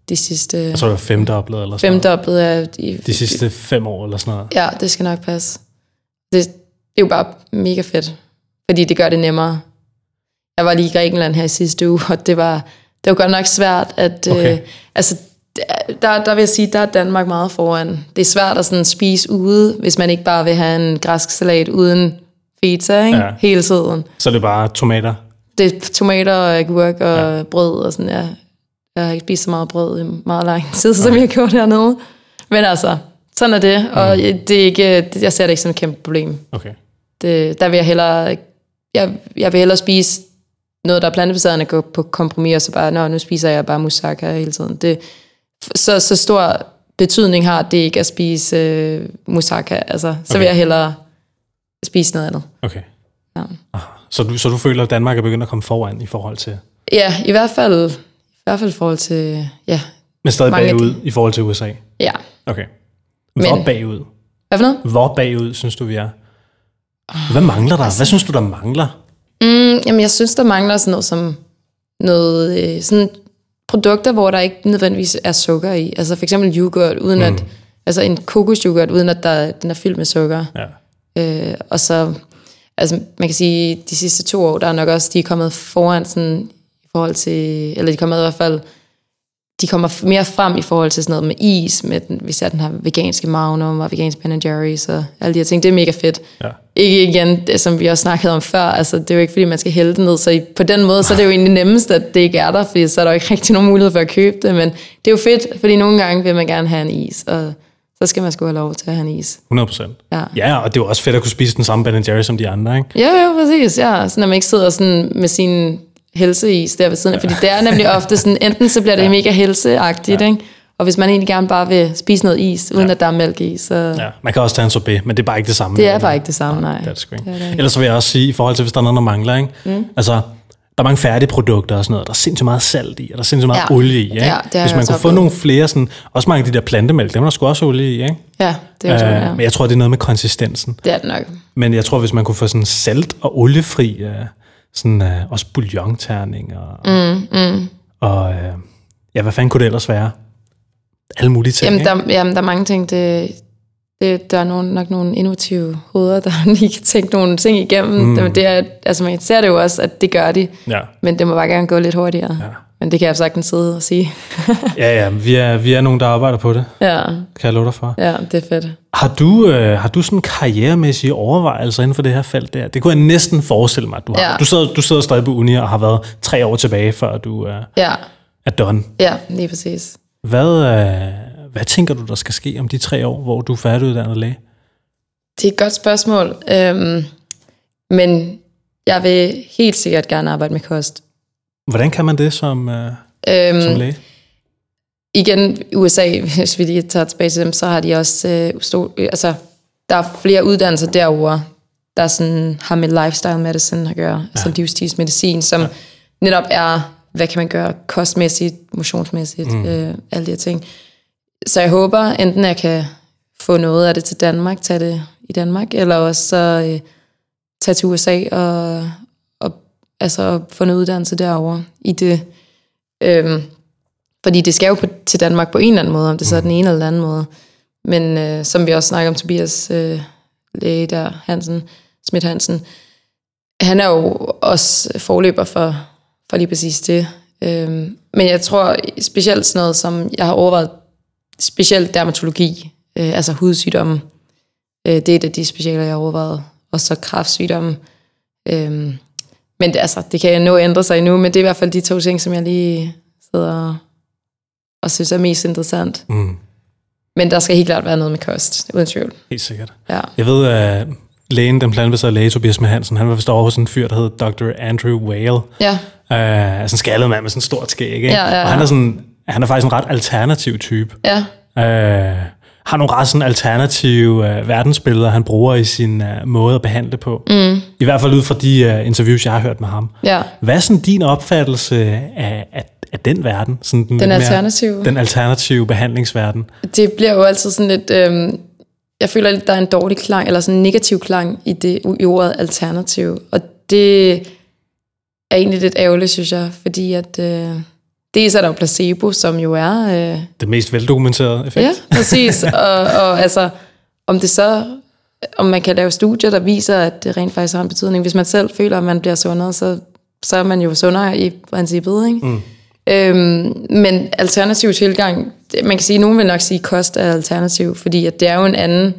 De sidste... Jeg tror, det var femdoblet eller sådan Femdoblet af... De, De sidste fem år eller sådan noget. Ja, det skal nok passe. Det, det er jo bare mega fedt, fordi det gør det nemmere. Jeg var lige i Grækenland her i sidste uge, og det var, det var godt nok svært at... Okay. Øh, altså, der, der vil jeg sige, der er Danmark meget foran. Det er svært at sådan spise ude, hvis man ikke bare vil have en græsk salat uden pizza, ikke? Ja. Hele tiden. Så er det bare tomater. Det er tomater og agurk og ja. brød og sådan, ja. Jeg har ikke spist så meget brød i meget lang tid, som jeg har gjort hernede. Men altså, sådan er det, og Mm. det er ikke, jeg ser det ikke som et kæmpe problem. Okay. Det, der vil jeg hellere, jeg, jeg vil hellere spise noget, der er plantebaseret, end at gå på kompromis, og så bare, nå, nu spiser jeg bare moussaka hele tiden. Det, så, så stor betydning har det ikke at spise øh, moussaka. Altså, så Okay. vil jeg hellere spise noget andet. Okay. Ja. Aha. Så du, så du føler, at Danmark er begyndt at komme foran i forhold til... ja, i hvert fald, i hvert fald i forhold til, ja, Men stadig bagud i forhold til USA. ja. Okay. Hvor Men- bagud? Hvad for noget? Hvor bagud, synes du, vi er? Hvad mangler der? Hvad synes du, der mangler? Mm, jamen, jeg synes, der mangler sådan noget som noget, øh, sådan produkter, hvor der ikke nødvendigvis er sukker i. Altså for eksempel yoghurt, uden mm. at, altså en kokosyoghurt, uden at der, den er fyldt med sukker. Ja. Øh, og så, altså man kan sige, de sidste to år, der er nok også, de er kommet foran sådan, i forhold til, eller de kommer i hvert fald, de kommer mere frem i forhold til sådan noget med is, med den, vi ser den her veganske Magnum og veganske Ben Jerry's og alle de her ting. Det er mega fedt. Ja. Ikke igen, det, som vi også snakkede om før, altså det er jo ikke fordi, man skal hælde det ned, så i, på den måde, så er det jo egentlig nemmest, at det ikke er der, fordi så er der jo ikke rigtig nogen mulighed for at købe det, men det er jo fedt, fordi nogle gange vil man gerne have en is, og så skal man sgu have lov til at have en is. 100 procent. Ja. Ja, og det er jo også fedt at kunne spise den samme Ben Jerry som de andre, ikke? Ja, jo, præcis. Ja. Sådan, at man ikke sidder sådan med sin helseis der ved siden af. Fordi det er nemlig ofte sådan, enten så bliver det ja. mega helseagtigt, ja. ikke? og hvis man egentlig gerne bare vil spise noget is, uden ja. at der er mælk i, så ja. Ja. Man kan også tage en sorbet, men det er bare ikke det samme. det er bare ikke det samme, nej. Det er det sgu ikke. Det er det ikke. Ellers vil jeg også sige, i forhold til, hvis der er noget, der mangler, ikke? Mm. Altså, der er mange færdige produkter og sådan noget. Der er sindssygt meget salt i, og der er sindssygt meget Ja. olie i. Ikke? Ja, det hvis man kunne få oplevet. nogle flere, sådan, også mange af de der plantemælk, dem er der sgu også olie i. Ikke? Ja, det er jo sådan, ja. Øh, men jeg tror, det er noget med konsistensen. Det er det nok. Men jeg tror, hvis man kunne få sådan salt- og oliefri, øh, sådan, øh, også bouillonterning og, Mm, mm. og øh, ja, hvad fanden kunne det ellers være? Alle mulige ting, Jamen, ikke? der, jamen, der er mange ting. Det, det, der er nogle, nok nogle innovative hoveder, der lige kan tænke nogle ting igennem. Mm. Det, det er, altså, man ser det jo også, at det gør de. Ja. Men det må bare gerne gå lidt hurtigere. Ja. Men det kan jeg sagtens sidde og sige. ja, ja, vi er, vi er nogen, der arbejder på det, ja, kan jeg love dig for. ja, det er fedt. Har du, øh, har du sådan karrieremæssige overvejelser inden for det her felt der? Det kunne jeg næsten forestille mig, at du har. Ja. Du, sidder, du sidder stadig på uni og har været tre år tilbage, før du øh, Ja, er done. ja, lige præcis. Hvad, øh, hvad tænker du, der skal ske om de tre år, hvor du er færdiguddannet læge? Det er et godt spørgsmål. Øhm, men jeg vil helt sikkert gerne arbejde med kost. Hvordan kan man det som, øh, Øhm, som læge? igen, USA, hvis vi lige tager tilbage til dem, så har de også, øh, stå, øh, altså, der er flere uddannelser derovre, der sådan har med lifestyle medicine at gøre, ja. altså livsstilsmedicin, som ja. netop er, hvad kan man gøre kostmæssigt, motionsmæssigt, mm. øh, alle de her ting. Så jeg håber, enten jeg kan få noget af det til Danmark, tage det i Danmark, eller også så øh, tage til USA og altså, få noget uddannelse derovre i det. Øhm, fordi det skal jo på, til Danmark på en eller anden måde, om det så er den ene eller den anden måde. Men øh, som vi også snakker om Tobias øh, læge der, Hansen, Schmidt Hansen, han er jo også forløber for, for lige præcis det. Øhm, men jeg tror specielt sådan noget, som jeg har overvejet, specielt dermatologi, øh, altså hudsygdomme, øh, det er et af de specialer, jeg har overvejet. Og så kræftsygdomme. Øhm, men det, altså, det kan nå ændre sig endnu, men det er i hvert fald de to ting, som jeg lige sidder og synes er mest interessant. Mm. Men der skal helt klart være noget med kost, uden tvivl. Helt sikkert. Ja. Jeg ved, at lægen, den plantebaserede læge, Tobias Hansen, han var vist over hos en fyr, der hed Dr. Andrew Whale. Ja, Øh, sådan en skaldet mand med sådan en stort skæg, ikke? Ja, ja, ja. Og han er, sådan, han er faktisk en ret alternativ type. ja, Øh, har nogle ret sådan alternative øh, verdensbilleder, han bruger i sin øh, måde at behandle på. Mm. I hvert fald ud fra de øh, interviews, jeg har hørt med ham. ja. Hvad er sådan din opfattelse af, af, af den verden? Sådan den, Den alternative. Den alternative behandlingsverden. Det bliver jo altid sådan lidt... Øhm, jeg føler lidt, der er en dårlig klang, eller sådan en negativ klang i, det, i ordet alternativ. Og det er egentlig lidt ærgerligt, synes jeg, fordi at... Øh, dels er der jo placebo, som jo er... Øh, Det mest veldokumenterede effekt. Ja, præcis. og, og altså, om det så, om man kan lave studier, der viser, at det rent faktisk har en betydning. Hvis man selv føler, at man bliver sundere, så, så er man jo sundere i princippet, ikke? Mm. Øhm, men alternativ tilgang, man kan sige, nogen vil nok sige, at kost er alternativ, fordi at det er jo en anden,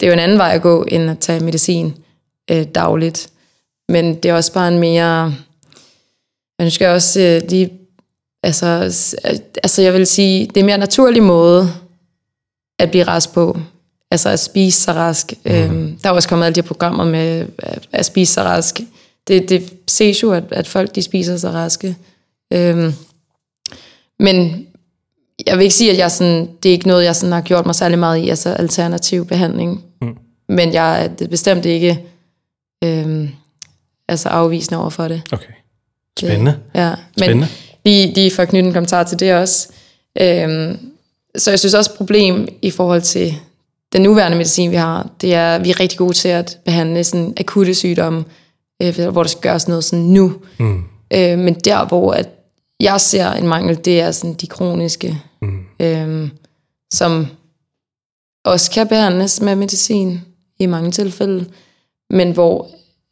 det er jo en anden vej at gå, end at tage medicin øh, dagligt. Men det er også bare en mere, man skal også øh, lige Altså, s- altså jeg vil sige, det er en mere naturlig måde at blive rask på. Altså at spise sig rask. Mm. Øhm, der er også kommet alle de her programmer med at, spise sig rask. Det, det ses jo, at, at folk de spiser sig raske. Øhm, men jeg vil ikke sige, at jeg sådan, det er ikke noget, jeg sådan har gjort mig særlig meget i, altså alternativ behandling. Mm. Men jeg er bestemt ikke øhm, altså afvisende over for det. Okay. Spændende. Ja, men Spændende. lige, lige for at knytte en kommentar til det også. Øhm, så jeg synes også, problem i forhold til den nuværende medicin, vi har, det er, vi er rigtig gode til at behandle sådan akutte sygdomme, øh, hvor der skal gøres noget sådan nu. Mm. Øh, men der, hvor at jeg ser en mangel, det er sådan de kroniske, Mm. øh, som også kan behandles med medicin i mange tilfælde, men hvor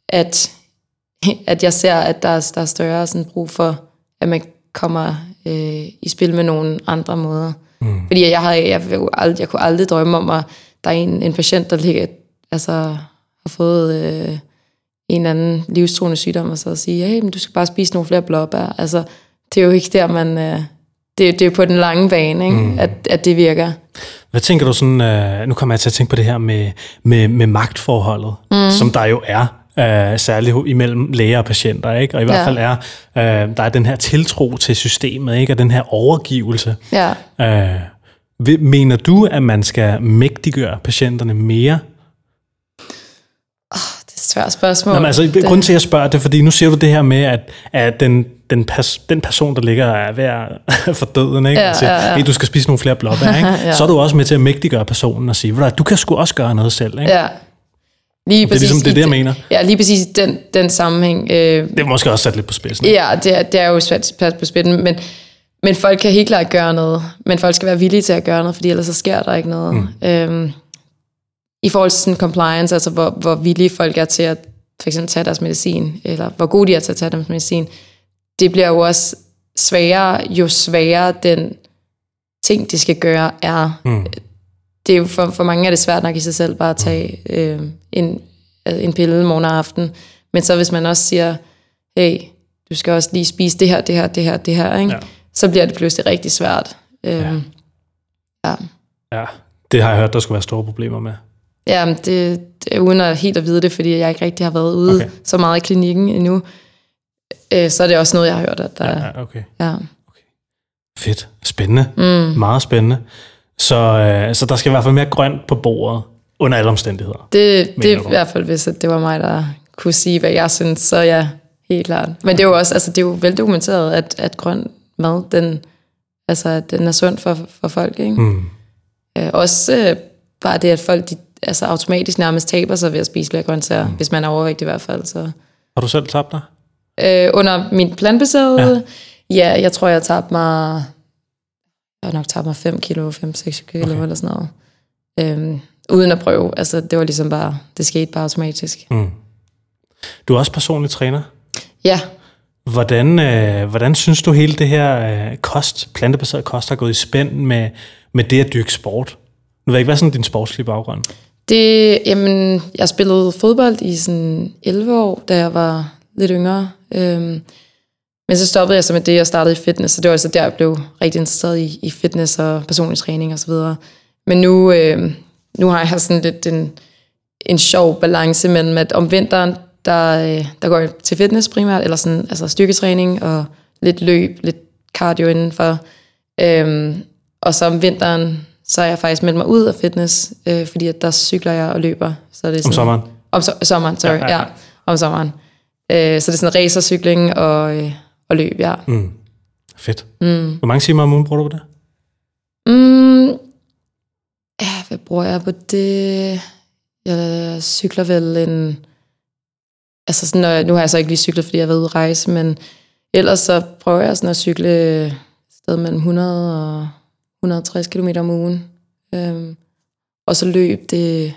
at, at jeg ser, at der er, der er større sådan brug for, at man kommer øh, i spil med nogle andre måder. Mm. Fordi jeg, har, jeg, jo aldrig, jeg kunne aldrig drømme om, at der er en, en patient, der ligger, altså, har fået øh, en eller anden livstruende sygdom, og så at sige, hey, men du skal bare spise nogle flere blåbær. Altså, det er jo ikke der, man... Øh, det, det er på den lange bane, ikke? Mm. At, at det virker. Hvad tænker du sådan, øh, nu kommer jeg til at tænke på det her med, med, med magtforholdet, mm. som der jo er, øh, særligt imellem læger og patienter, ikke? og i hvert Ja. fald er, øh, der er den her tiltro til systemet, ikke? og den her overgivelse. Ja. Øh, mener du, at man skal mægtiggøre patienterne mere? Det er et svært spørgsmål. Nå, men altså, det, grunden til, at jeg spørger det, fordi nu siger du det her med, at, at den, den, pers, den person, der ligger er ved at for døden, ikke? Ja, siger, ja, ja. Hey, du skal spise nogle flere blåbær, ikke? Ja. så er du også med til at mægtiggøre personen og sige, "Ved du kan sgu også gøre noget selv. Ikke? Ja. Lige det er ligesom det, er det, jeg mener. Ja, lige præcis den, den sammenhæng. Øh, Det er måske også sat lidt på spidsen. ja, det er, det er jo svært svært på spidsen, men, men folk kan helt klart gøre noget. Men folk skal være villige til at gøre noget, fordi ellers så sker der ikke noget. Mm. Øhm, I forhold til sådan compliance, altså hvor, hvor villige folk er til at for eksempel tage deres medicin, eller hvor gode de er til at tage deres medicin, det bliver jo også sværere, jo sværere den ting, de skal gøre, er. Mm. Det er jo for, for mange er det svært nok i sig selv bare at tage øh, en, øh, en pille morgen og aften. Men så hvis man også siger, hey, du skal også lige spise det her, det her, det her, det her, ikke? Ja. Så bliver det pludselig rigtig svært. Øhm, ja. Ja, det har jeg hørt, der skulle være store problemer med. Ja, det, det er uden at helt at vide det, fordi jeg ikke rigtig har været ude Okay. okay. så meget i klinikken endnu. Øh, så er det også noget, jeg har hørt, at der Ja, ja. ja, okay. ja. Fedt. Spændende. Mm. Meget spændende. Så, øh, så der skal i hvert fald mere grønt på bordet, under alle omstændigheder. Det, det er i hvert fald, hvis det var mig, der kunne sige, hvad jeg synes, så ja, helt klart. Men det er jo også, altså det er jo veldokumenteret, at, at grøn mad, den, altså, den er sund for, for folk, ikke? Mm. Øh, også øh, bare det, at folk de, altså, automatisk nærmest taber sig ved at spise flere grøntsager, mm. hvis man er overvægtig i hvert fald. Så. Har du selv tabt dig? Øh, under min plantbaserede, ja. ja, jeg tror, jeg tabte mig, jeg har nok tabt mig 5 kilo, 5-6 kilo okay. eller sådan noget. Øhm, uden at prøve. Altså, det var ligesom bare, det skete bare automatisk. Mm. Du er også personlig træner. Ja, Hvordan, øh, hvordan synes du hele det her øh, kost, plantebaseret kost, har gået i spænd med, med det at dyrke sport? Nu ved jeg ikke, hvad er sådan din sportslige baggrund? Det, jamen, jeg spillede fodbold i sådan 11 år, da jeg var lidt yngre. Øhm, men så stoppede jeg så med det, jeg startede i fitness, så det var altså der, jeg blev rigtig interesseret i, i fitness og personlig træning osv. Men nu, øh, nu har jeg sådan lidt en, en sjov balance mellem, at om vinteren, der, øh, der går til fitness primært, eller sådan, altså styrketræning og lidt løb, lidt cardio indenfor. Øhm, og så om vinteren, så er jeg faktisk meldt mig ud af fitness, øh, fordi at der cykler jeg og løber. Så det er sådan, Om sommeren? Om so- sommeren, sorry, ja, ja, ja. ja om sommeren. Øh, så det er sådan racercykling og, øh, og løb, ja. Mm. Fedt. Mm. Hvor mange timer om ugen bruger du på det? Mm, ja, hvad bruger jeg på det? Jeg cykler vel en... Altså sådan, når nu har jeg så ikke lige cyklet, fordi jeg har været ude at rejse, men ellers så prøver jeg sådan at cykle et sted mellem 100 og 160 km om ugen. Øhm, og så løb det...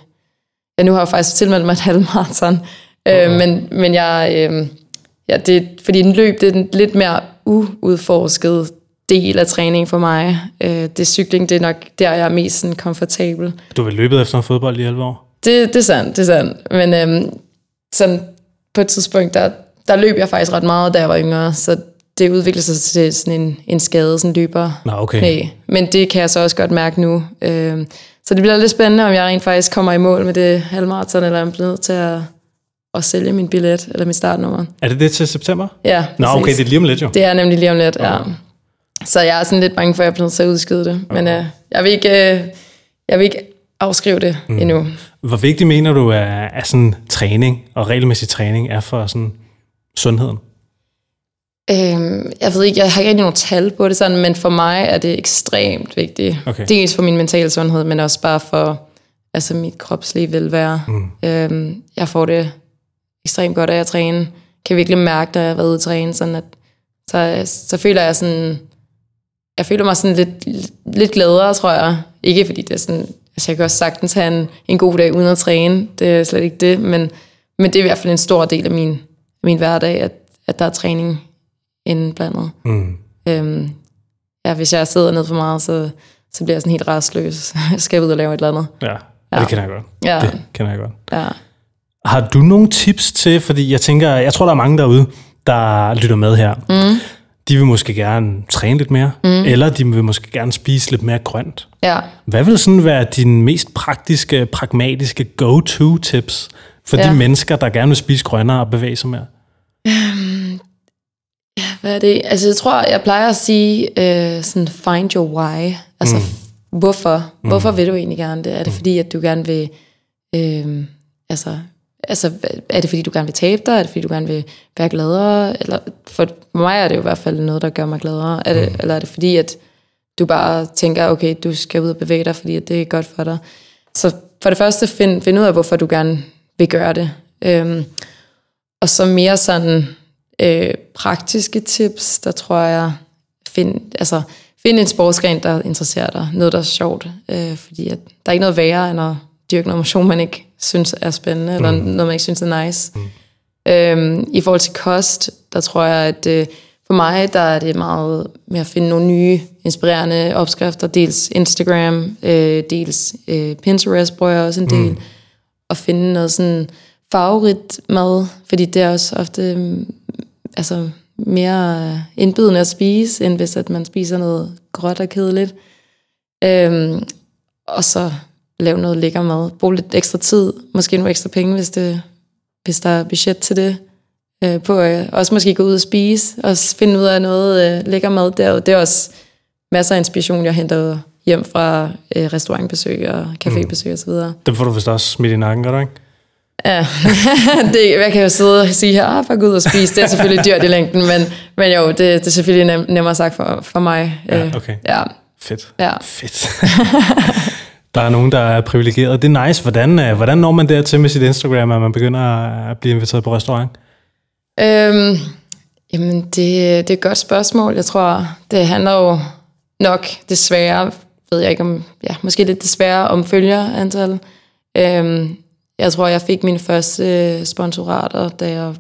Ja, nu har jeg faktisk tilmeldt mig et halvmarathon, Okay. øh, men, men jeg... Øh, ja, det, fordi en løb, det er en lidt mere uudforsket del af træning for mig. Øh, det cykling, det er nok der, jeg er mest sådan, komfortabel. Du har løbet efter en fodbold i 11 år. Det, det er sandt, det er sandt. Men øhm, sådan på et tidspunkt, der, der løb jeg faktisk ret meget, da jeg var yngre, så det udviklede sig til sådan en, en skade, sådan løber Nå, okay. knæ. Men det kan jeg så også godt mærke nu. Øhm, så det bliver lidt spændende, om jeg rent faktisk kommer i mål med det halvmarathon, eller om jeg bliver nødt til at, at sælge min billet, eller mit startnummer. Er det det til september? Ja, Nå, præcis. okay, det er lige om lidt jo. Det er nemlig lige om lidt, ja. Så jeg er sådan lidt bange for, at jeg bliver nødt til at udskyde det. Men øh, jeg, vil ikke, øh, jeg vil ikke afskrive det mm. endnu. Hvor vigtigt mener du, at, at sådan træning og regelmæssig træning er for sådan sundheden? Øhm, jeg ved ikke, jeg har ikke rigtig nogen tal på det sådan, men for mig er det ekstremt vigtigt. Okay. Dels for min mentale sundhed, men også bare for altså mit kropslige velvære. Mm. Øhm, jeg får det ekstremt godt af at træne. Kan virkelig mærke, når jeg har været ude at træne, sådan at så, så føler jeg sådan, jeg føler mig sådan lidt, lidt gladere, tror jeg. Ikke fordi det er sådan, altså jeg kan også sagtens have en, en god dag uden at træne, det er slet ikke det, men, men det er i hvert fald en stor del af min, min hverdag, at, at der er træning indblandet. Mm. Øhm, ja, hvis jeg sidder ned for meget, så, så bliver jeg sådan helt restløs. Jeg skal ud og lave et eller andet. Ja, ja. Det kender jeg godt. Ja, Det kender jeg godt. ja. Har du nogle tips til, fordi jeg tænker, jeg tror, der er mange derude, der lytter med her. Mm. De vil måske gerne træne lidt mere, mm. eller de vil måske gerne spise lidt mere grønt. ja. Hvad vil sådan være dine mest praktiske, pragmatiske go-to-tips for ja. Ja. de mennesker, der gerne vil spise grønnere og bevæge sig mere? Hvad er det? Altså, jeg tror, jeg plejer at sige øh, sådan, find your why. Altså, mm. hvorfor? Hvorfor vil du egentlig gerne det? Er det fordi, at du gerne vil... Øh, altså, altså, er det fordi, du gerne vil tabe dig? Er det fordi, du gerne vil være gladere? Eller, for mig er det jo i hvert fald noget, der gør mig gladere. Er det, mm. Eller er det fordi, at du bare tænker, okay, du skal ud og bevæge dig, fordi det er godt for dig? Så for det første, find, find ud af, hvorfor du gerne vil gøre det. Øhm, og så mere sådan øh, praktiske tips, der tror jeg, find, altså, find en sportsgren, der interesserer dig. Noget, der er sjovt. Øh, fordi at der er ikke noget værre, end at dyrke noget motion, man ikke synes er spændende, eller noget, man ikke synes er nice. Mm. Øhm, I forhold til kost, der tror jeg, at øh, for mig, der er det meget med at finde nogle nye, inspirerende opskrifter. Dels Instagram, øh, dels øh, Pinterest bruger jeg også en del. Mm. Og finde noget sådan favorit mad, fordi det er også ofte mm, altså, mere indbydende at spise, end hvis at man spiser noget gråt og kedeligt. Øhm, og så lave noget lækker mad. Brug lidt ekstra tid, måske nogle ekstra penge, hvis, det, hvis der er budget til det. Øh, på øh, også måske gå ud og spise, og finde ud af noget øh, lækker mad. Det er, jo- det er også masser af inspiration, jeg henter hjem fra øh, restaurantbesøg og cafébesøg mm. osv. Dem får du vist også smidt i nakken, gør du ikke? Ja, det, jeg kan jo sidde og sige her, ah, bare gå ud og spise. Det er selvfølgelig dyrt i længden, men, men jo, det, det er selvfølgelig nem, nemmere sagt for, for mig. Ja, Øh, okay. Ja, Fedt. ja. Fedt. der er nogen, der er privilegeret. Det er nice. Hvordan, øh, hvordan når man dertil med sit Instagram, at man begynder at blive inviteret på restaurant? Øhm, jamen, det, det er et godt spørgsmål. Jeg tror, det handler jo nok desværre, ved jeg ikke om, ja, måske lidt desværre om følgerantal. Øhm, jeg tror, jeg fik mine første sponsorater, da jeg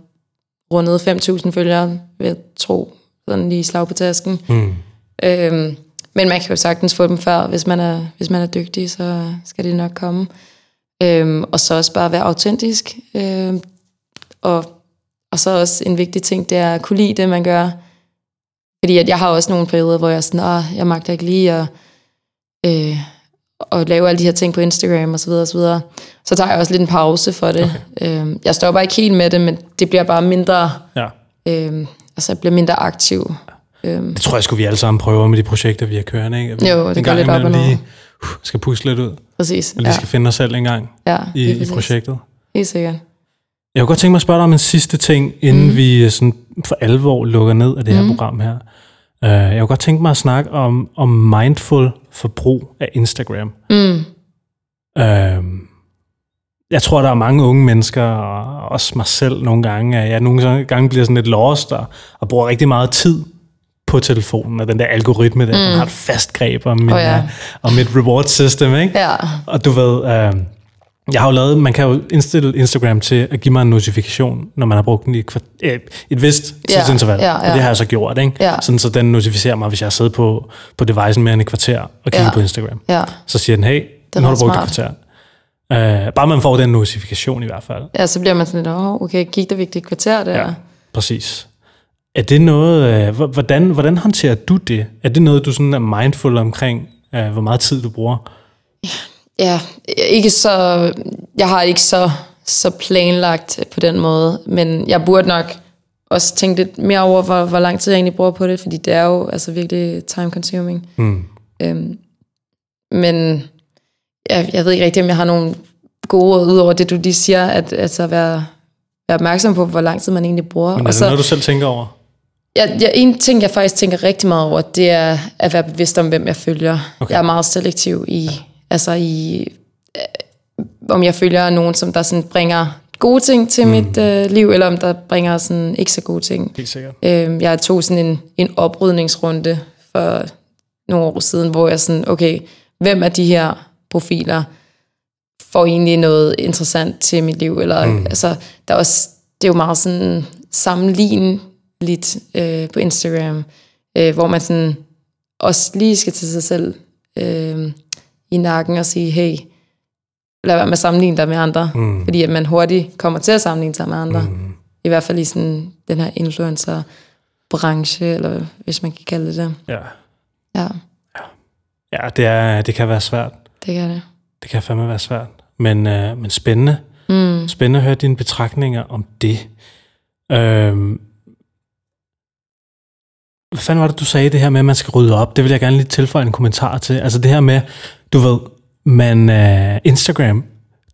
rundet 5.000 følgere, vil jeg tro, sådan lige slag på tasken. Mm. Øhm, men man kan jo sagtens få dem før, hvis man er, hvis man er dygtig, så skal det nok komme. Øhm, og så også bare være autentisk. Øhm, og, og så også en vigtig ting, det er at kunne lide det, man gør. Fordi at jeg har også nogle perioder, hvor jeg er sådan, jeg magter ikke lige at, øh, at lave alle de her ting på Instagram og så videre, og så. Så tager jeg også lidt en pause for det. Okay. Øhm, jeg stopper ikke helt med det, men det bliver bare mindre, Ja. øhm, altså jeg bliver mindre aktiv. Øhm, Det tror jeg, skulle vi alle sammen prøve med de projekter, vi har kørende. Ikke? At vi Jo, det går lidt op og lige uh, skal puste lidt ud, præcis. og lige skal finde os selv en gang ja, i, i projektet. Helt sikkert. Jeg kunne godt tænke mig at spørge dig om en sidste ting, inden mm. vi øh, sådan for alvor lukker ned af det her Mhm. program her. Uh, jeg kunne godt tænke mig at snakke om, om mindful forbrug af Instagram. Mm. Uh, jeg tror, der er mange unge mennesker, og også mig selv nogle gange, at jeg nogle gange bliver sådan lidt lost og, og bruger rigtig meget tid på telefonen, og den der algoritme, der mm. har et fast greb om, min, Åh, ja. oh, om mit reward system, ikke? Ja, Og du ved, øh, jeg har jo lavet, man kan jo indstille Instagram til at give mig en notifikation, når man har brugt den i et, øh, et vist Ja, tidsinterval. ja, Og ja. det har jeg så gjort, ikke? Ja. Sådan, så den notificerer mig, hvis jeg har siddet på, på devicen mere end et kvarter og kigget Ja. på Instagram. ja. Så siger den, hey, nu har du brugt et smart. kvarter. Øh, bare man får den notifikation i hvert fald. Ja, så bliver man sådan lidt, åh, okay, gik der virkelig et kvarter der? Ja, præcis. Er det noget, øh, hvordan, hvordan håndterer du det? Er det noget, du sådan er mindful omkring, øh, hvor meget tid du bruger? Ja, ikke så, jeg har ikke så, så planlagt på den måde, men jeg burde nok også tænke lidt mere over, hvor, hvor lang tid jeg egentlig bruger på det, fordi det er jo altså virkelig time consuming. Mm. Øhm, men jeg, jeg ved ikke rigtig, om jeg har nogle gode råd, udover det, du lige siger, at altså være, være opmærksom på, hvor lang tid man egentlig bruger. Men er Og det så, noget, du selv tænker over? Jeg, jeg, en ting, jeg faktisk tænker rigtig meget over, det er at være bevidst om, hvem jeg følger. Okay. Jeg er meget selektiv i, altså i, øh, om jeg følger nogen, som der sådan bringer gode ting til mm. mit øh, liv, eller om der bringer sådan ikke så gode ting. Helt sikkert. Øh, jeg tog sådan en, en oprydningsrunde for nogle år siden, hvor jeg sådan, okay, hvem af de her profiler får egentlig noget interessant til mit liv? Eller, mm. altså, der er også, det er jo meget sådan sammenligneligt øh, på Instagram, øh, hvor man sådan også lige skal til sig selv øh, i nakken og sige, hey, lad være med at sammenligne dig med andre, mm. fordi at man hurtigt kommer til at sammenligne sig med andre. Mm. I hvert fald i sådan den her influencer-branche, eller hvis man kan kalde det det. Ja. Ja, Ja, det, er, det kan være svært. det kan det. Det kan fandme være svært. Men, øh, men spændende. Mm. Spændende at høre dine betragtninger om det. Øhm, hvad fanden var det, du sagde, det her med, at man skal rydde op? Det vil jeg gerne lige tilføje en kommentar til. Altså det her med, du ved, man, øh, Instagram,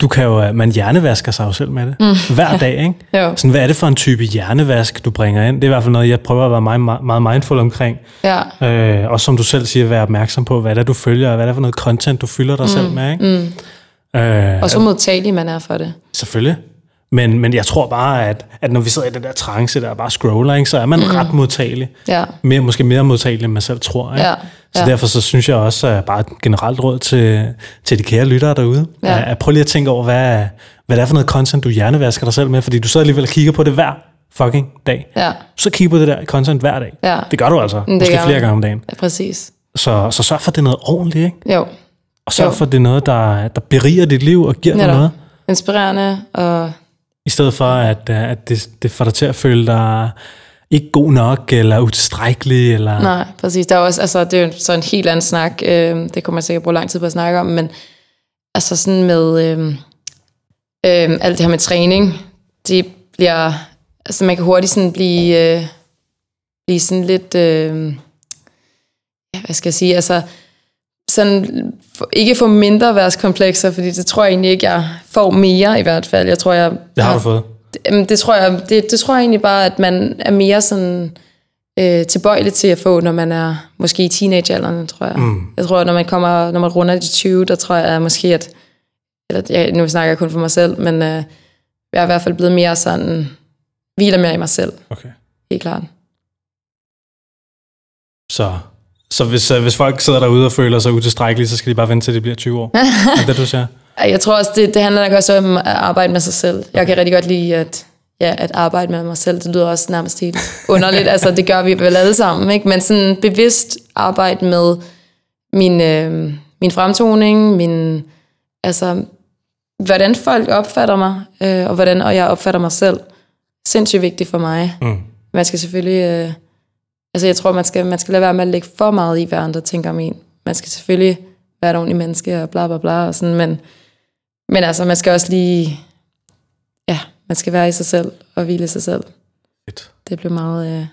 du kan jo, øh, man hjernevasker sig jo selv med det. Mm. Hver dag, ikke? Jo. Sådan, hvad er det for en type hjernevask, du bringer ind? Det er i hvert fald noget, jeg prøver at være meget, meget mindful omkring. Ja, Øh, og som du selv siger, være opmærksom på, hvad det er, du følger, og hvad det er for noget content, du fylder dig mm. selv med. Ikke? Mm. Øh, og så modtagelig man er for det. Selvfølgelig. Men, men jeg tror bare, at, at når vi sidder i den der trance, der er bare scroller, ikke, så er man mm. ret modtagelig. Ja, Mere, måske mere modtagelig, end man selv tror. Ikke? Ja, Så ja. derfor så synes jeg også, at bare et generelt råd til, til de kære lyttere derude, Ja. ja. at prøv lige at tænke over, hvad, hvad det er for noget content, du hjernevasker dig selv med, fordi du sidder alligevel og kigger på det hver fucking dag. ja, Så kigger på det der content hver dag. Ja. Det gør du altså. det Måske flere gange om dagen. ja præcis. Så, så sørg for, at det er noget ordentligt, ikke? Jo, Og sørg Jo. for, at det er noget, der, der beriger dit liv og giver dig netop. noget. Inspirerende, og i stedet for, at, øh, at det, det får dig til at føle dig ikke god nok, eller utilstrækkelig, eller... nej, præcis. Der er også, altså, det er jo så en helt anden snak. Øh, det kommer man sikkert bruge lang tid på at snakke om, men altså sådan med øh, øh, alt det her med træning, det bliver, altså man kan hurtigt sådan blive, øh, blive sådan lidt, øh, ja, hvad skal jeg sige, altså sådan, ikke få mindre værtskomplekser, fordi det tror jeg egentlig ikke, jeg får mere i hvert fald. Jeg tror, jeg Det har du fået. Jamen, det tror jeg, det, det tror jeg egentlig bare, at man er mere sådan øh, tilbøjelig til at få, når man er måske i teenagealderen, tror jeg. Mm. Jeg tror, når man kommer, når man runder de 20, der tror jeg måske, at, eller jeg, nu snakker jeg kun for mig selv, men øh, jeg er i hvert fald blevet mere sådan, hviler mere i mig selv, Okay. helt klart. Så, så hvis, øh, hvis folk sidder derude og føler sig utilstrækkelige, så skal de bare vente til de bliver 20 år. er det, du siger? Jeg tror også, det, det handler nok også om at arbejde med sig selv. Jeg kan rigtig godt lide, at ja, at arbejde med mig selv, det lyder også nærmest helt underligt. altså, det gør vi vel alle sammen, ikke? Men sådan bevidst arbejde med min, øh, min fremtoning, min, altså, hvordan folk opfatter mig, øh, og hvordan og jeg opfatter mig selv. Sindssygt vigtigt for mig. Mm. Man skal selvfølgelig... Øh, altså, jeg tror, man skal, man skal lade være med at lægge for meget i, hvad andre tænker om en. Man skal selvfølgelig være et ordentligt menneske, og bla bla bla, og sådan, men, men altså, man skal også lige... Ja, man skal være i sig selv, og hvile i sig selv. Fedt. Det blev meget øh,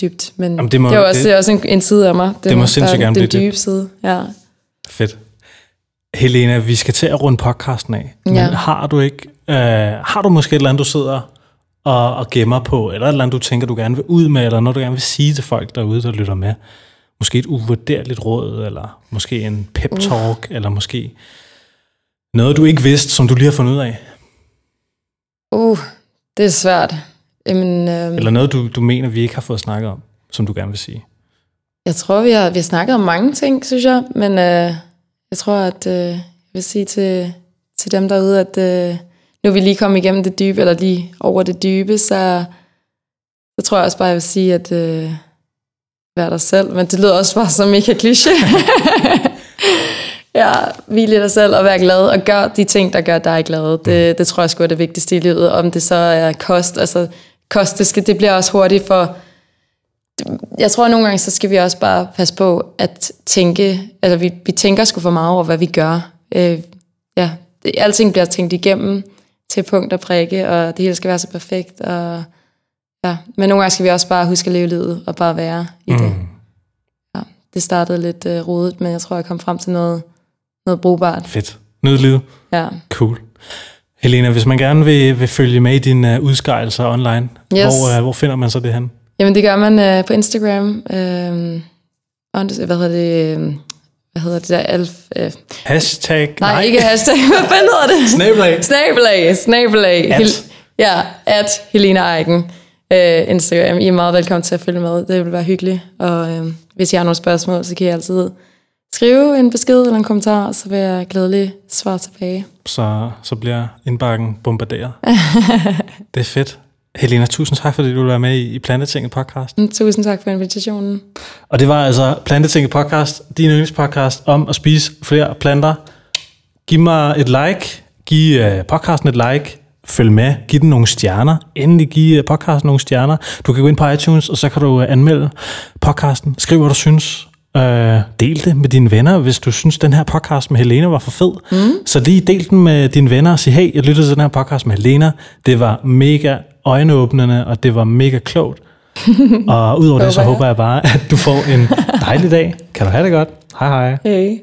dybt, men Jamen, det det, må- det er også, det- det, også en, en side af mig. Det må sindssygt er gerne den blive dybe side, ja. Fedt. Helena, vi skal til at runde podcasten af. Men Ja. har du ikke, øh, har du måske et eller andet, du sidder og, og gemmer på, eller et eller andet, du tænker, du gerne vil ud med, eller noget, du gerne vil sige til folk derude, der lytter med? Måske et uvurderligt råd, eller måske en pep-talk, eller måske noget, du ikke vidste, som du lige har fundet ud af? Uh, det er svært. Jamen, øh, Eller noget, du, du mener, vi ikke har fået snakket om, som du gerne vil sige? Jeg tror, vi har, vi har snakket om mange ting, synes jeg, men øh, jeg tror, at øh, jeg vil sige til, til dem derude, at øh, nu er vi lige kommet igennem det dybe, eller lige over det dybe, så, så tror jeg også bare, jeg vil sige, at øh, vær dig selv, men det lyder også bare som mega kliché. ja, hvile dig selv og vær glad, og gør de ting, der gør dig glad. Det, det tror jeg sgu er det vigtigste i livet, om det så er kost, altså kost, det, skal, det bliver også hurtigt for, jeg tror, at nogle gange, så skal vi også bare passe på at tænke, altså vi, vi tænker sgu for meget over, hvad vi gør. Øh, ja, det, alting bliver tænkt igennem til punkt og prikke, og det hele skal være så perfekt. Og, ja. Men nogle gange skal vi også bare huske at leve livet, og bare være i det. Ja, det startede lidt øh, rodet, men jeg tror, jeg kom frem til noget, noget brugbart. Fedt. Nyd livet. Ja. Cool. Helena, hvis man gerne vil, vil følge med i dine uh, udskejelser online, Yes. hvor, uh, hvor finder man så det hen? Jamen, det gør man øh, på Instagram. Under, hvad hedder det? Hvad hedder det der? Alf, øh, Hashtag? nej, nej, ikke hashtag. Hvad fanden hedder det? Snabelag. Snabelag, snabelag. At. Hel- ja, at Helena Eiken. Øh, Instagram. I er meget velkommen til at følge med. Det vil være hyggeligt. Og øh, hvis I har nogle spørgsmål, så kan I altid skrive en besked eller en kommentar, så vil jeg glædeligt svare tilbage. Så, så bliver indbakken bombarderet. det er fedt. Helena, tusind tak, fordi du vil være med i, Plantetinget podcast. Mm, Tusind tak for invitationen. Og det var altså Plantetinget podcast, din yndlingspodcast om at spise flere planter. Giv mig et like, giv uh, podcasten et like, følg med, giv den nogle stjerner, endelig giv uh, podcasten nogle stjerner. Du kan gå ind på iTunes, og så kan du uh, anmelde podcasten, skriv hvad du synes, uh, del det med dine venner, hvis du synes, den her podcast med Helena var for fed. Mm. Så lige del den med dine venner og sig, hey, jeg lyttede til den her podcast med Helena, det var mega øjenåbnende, og det var mega klogt. og udover det, så Håber jeg. bare, at du får en dejlig dag. Kan du have det godt? Hej hej. Hey.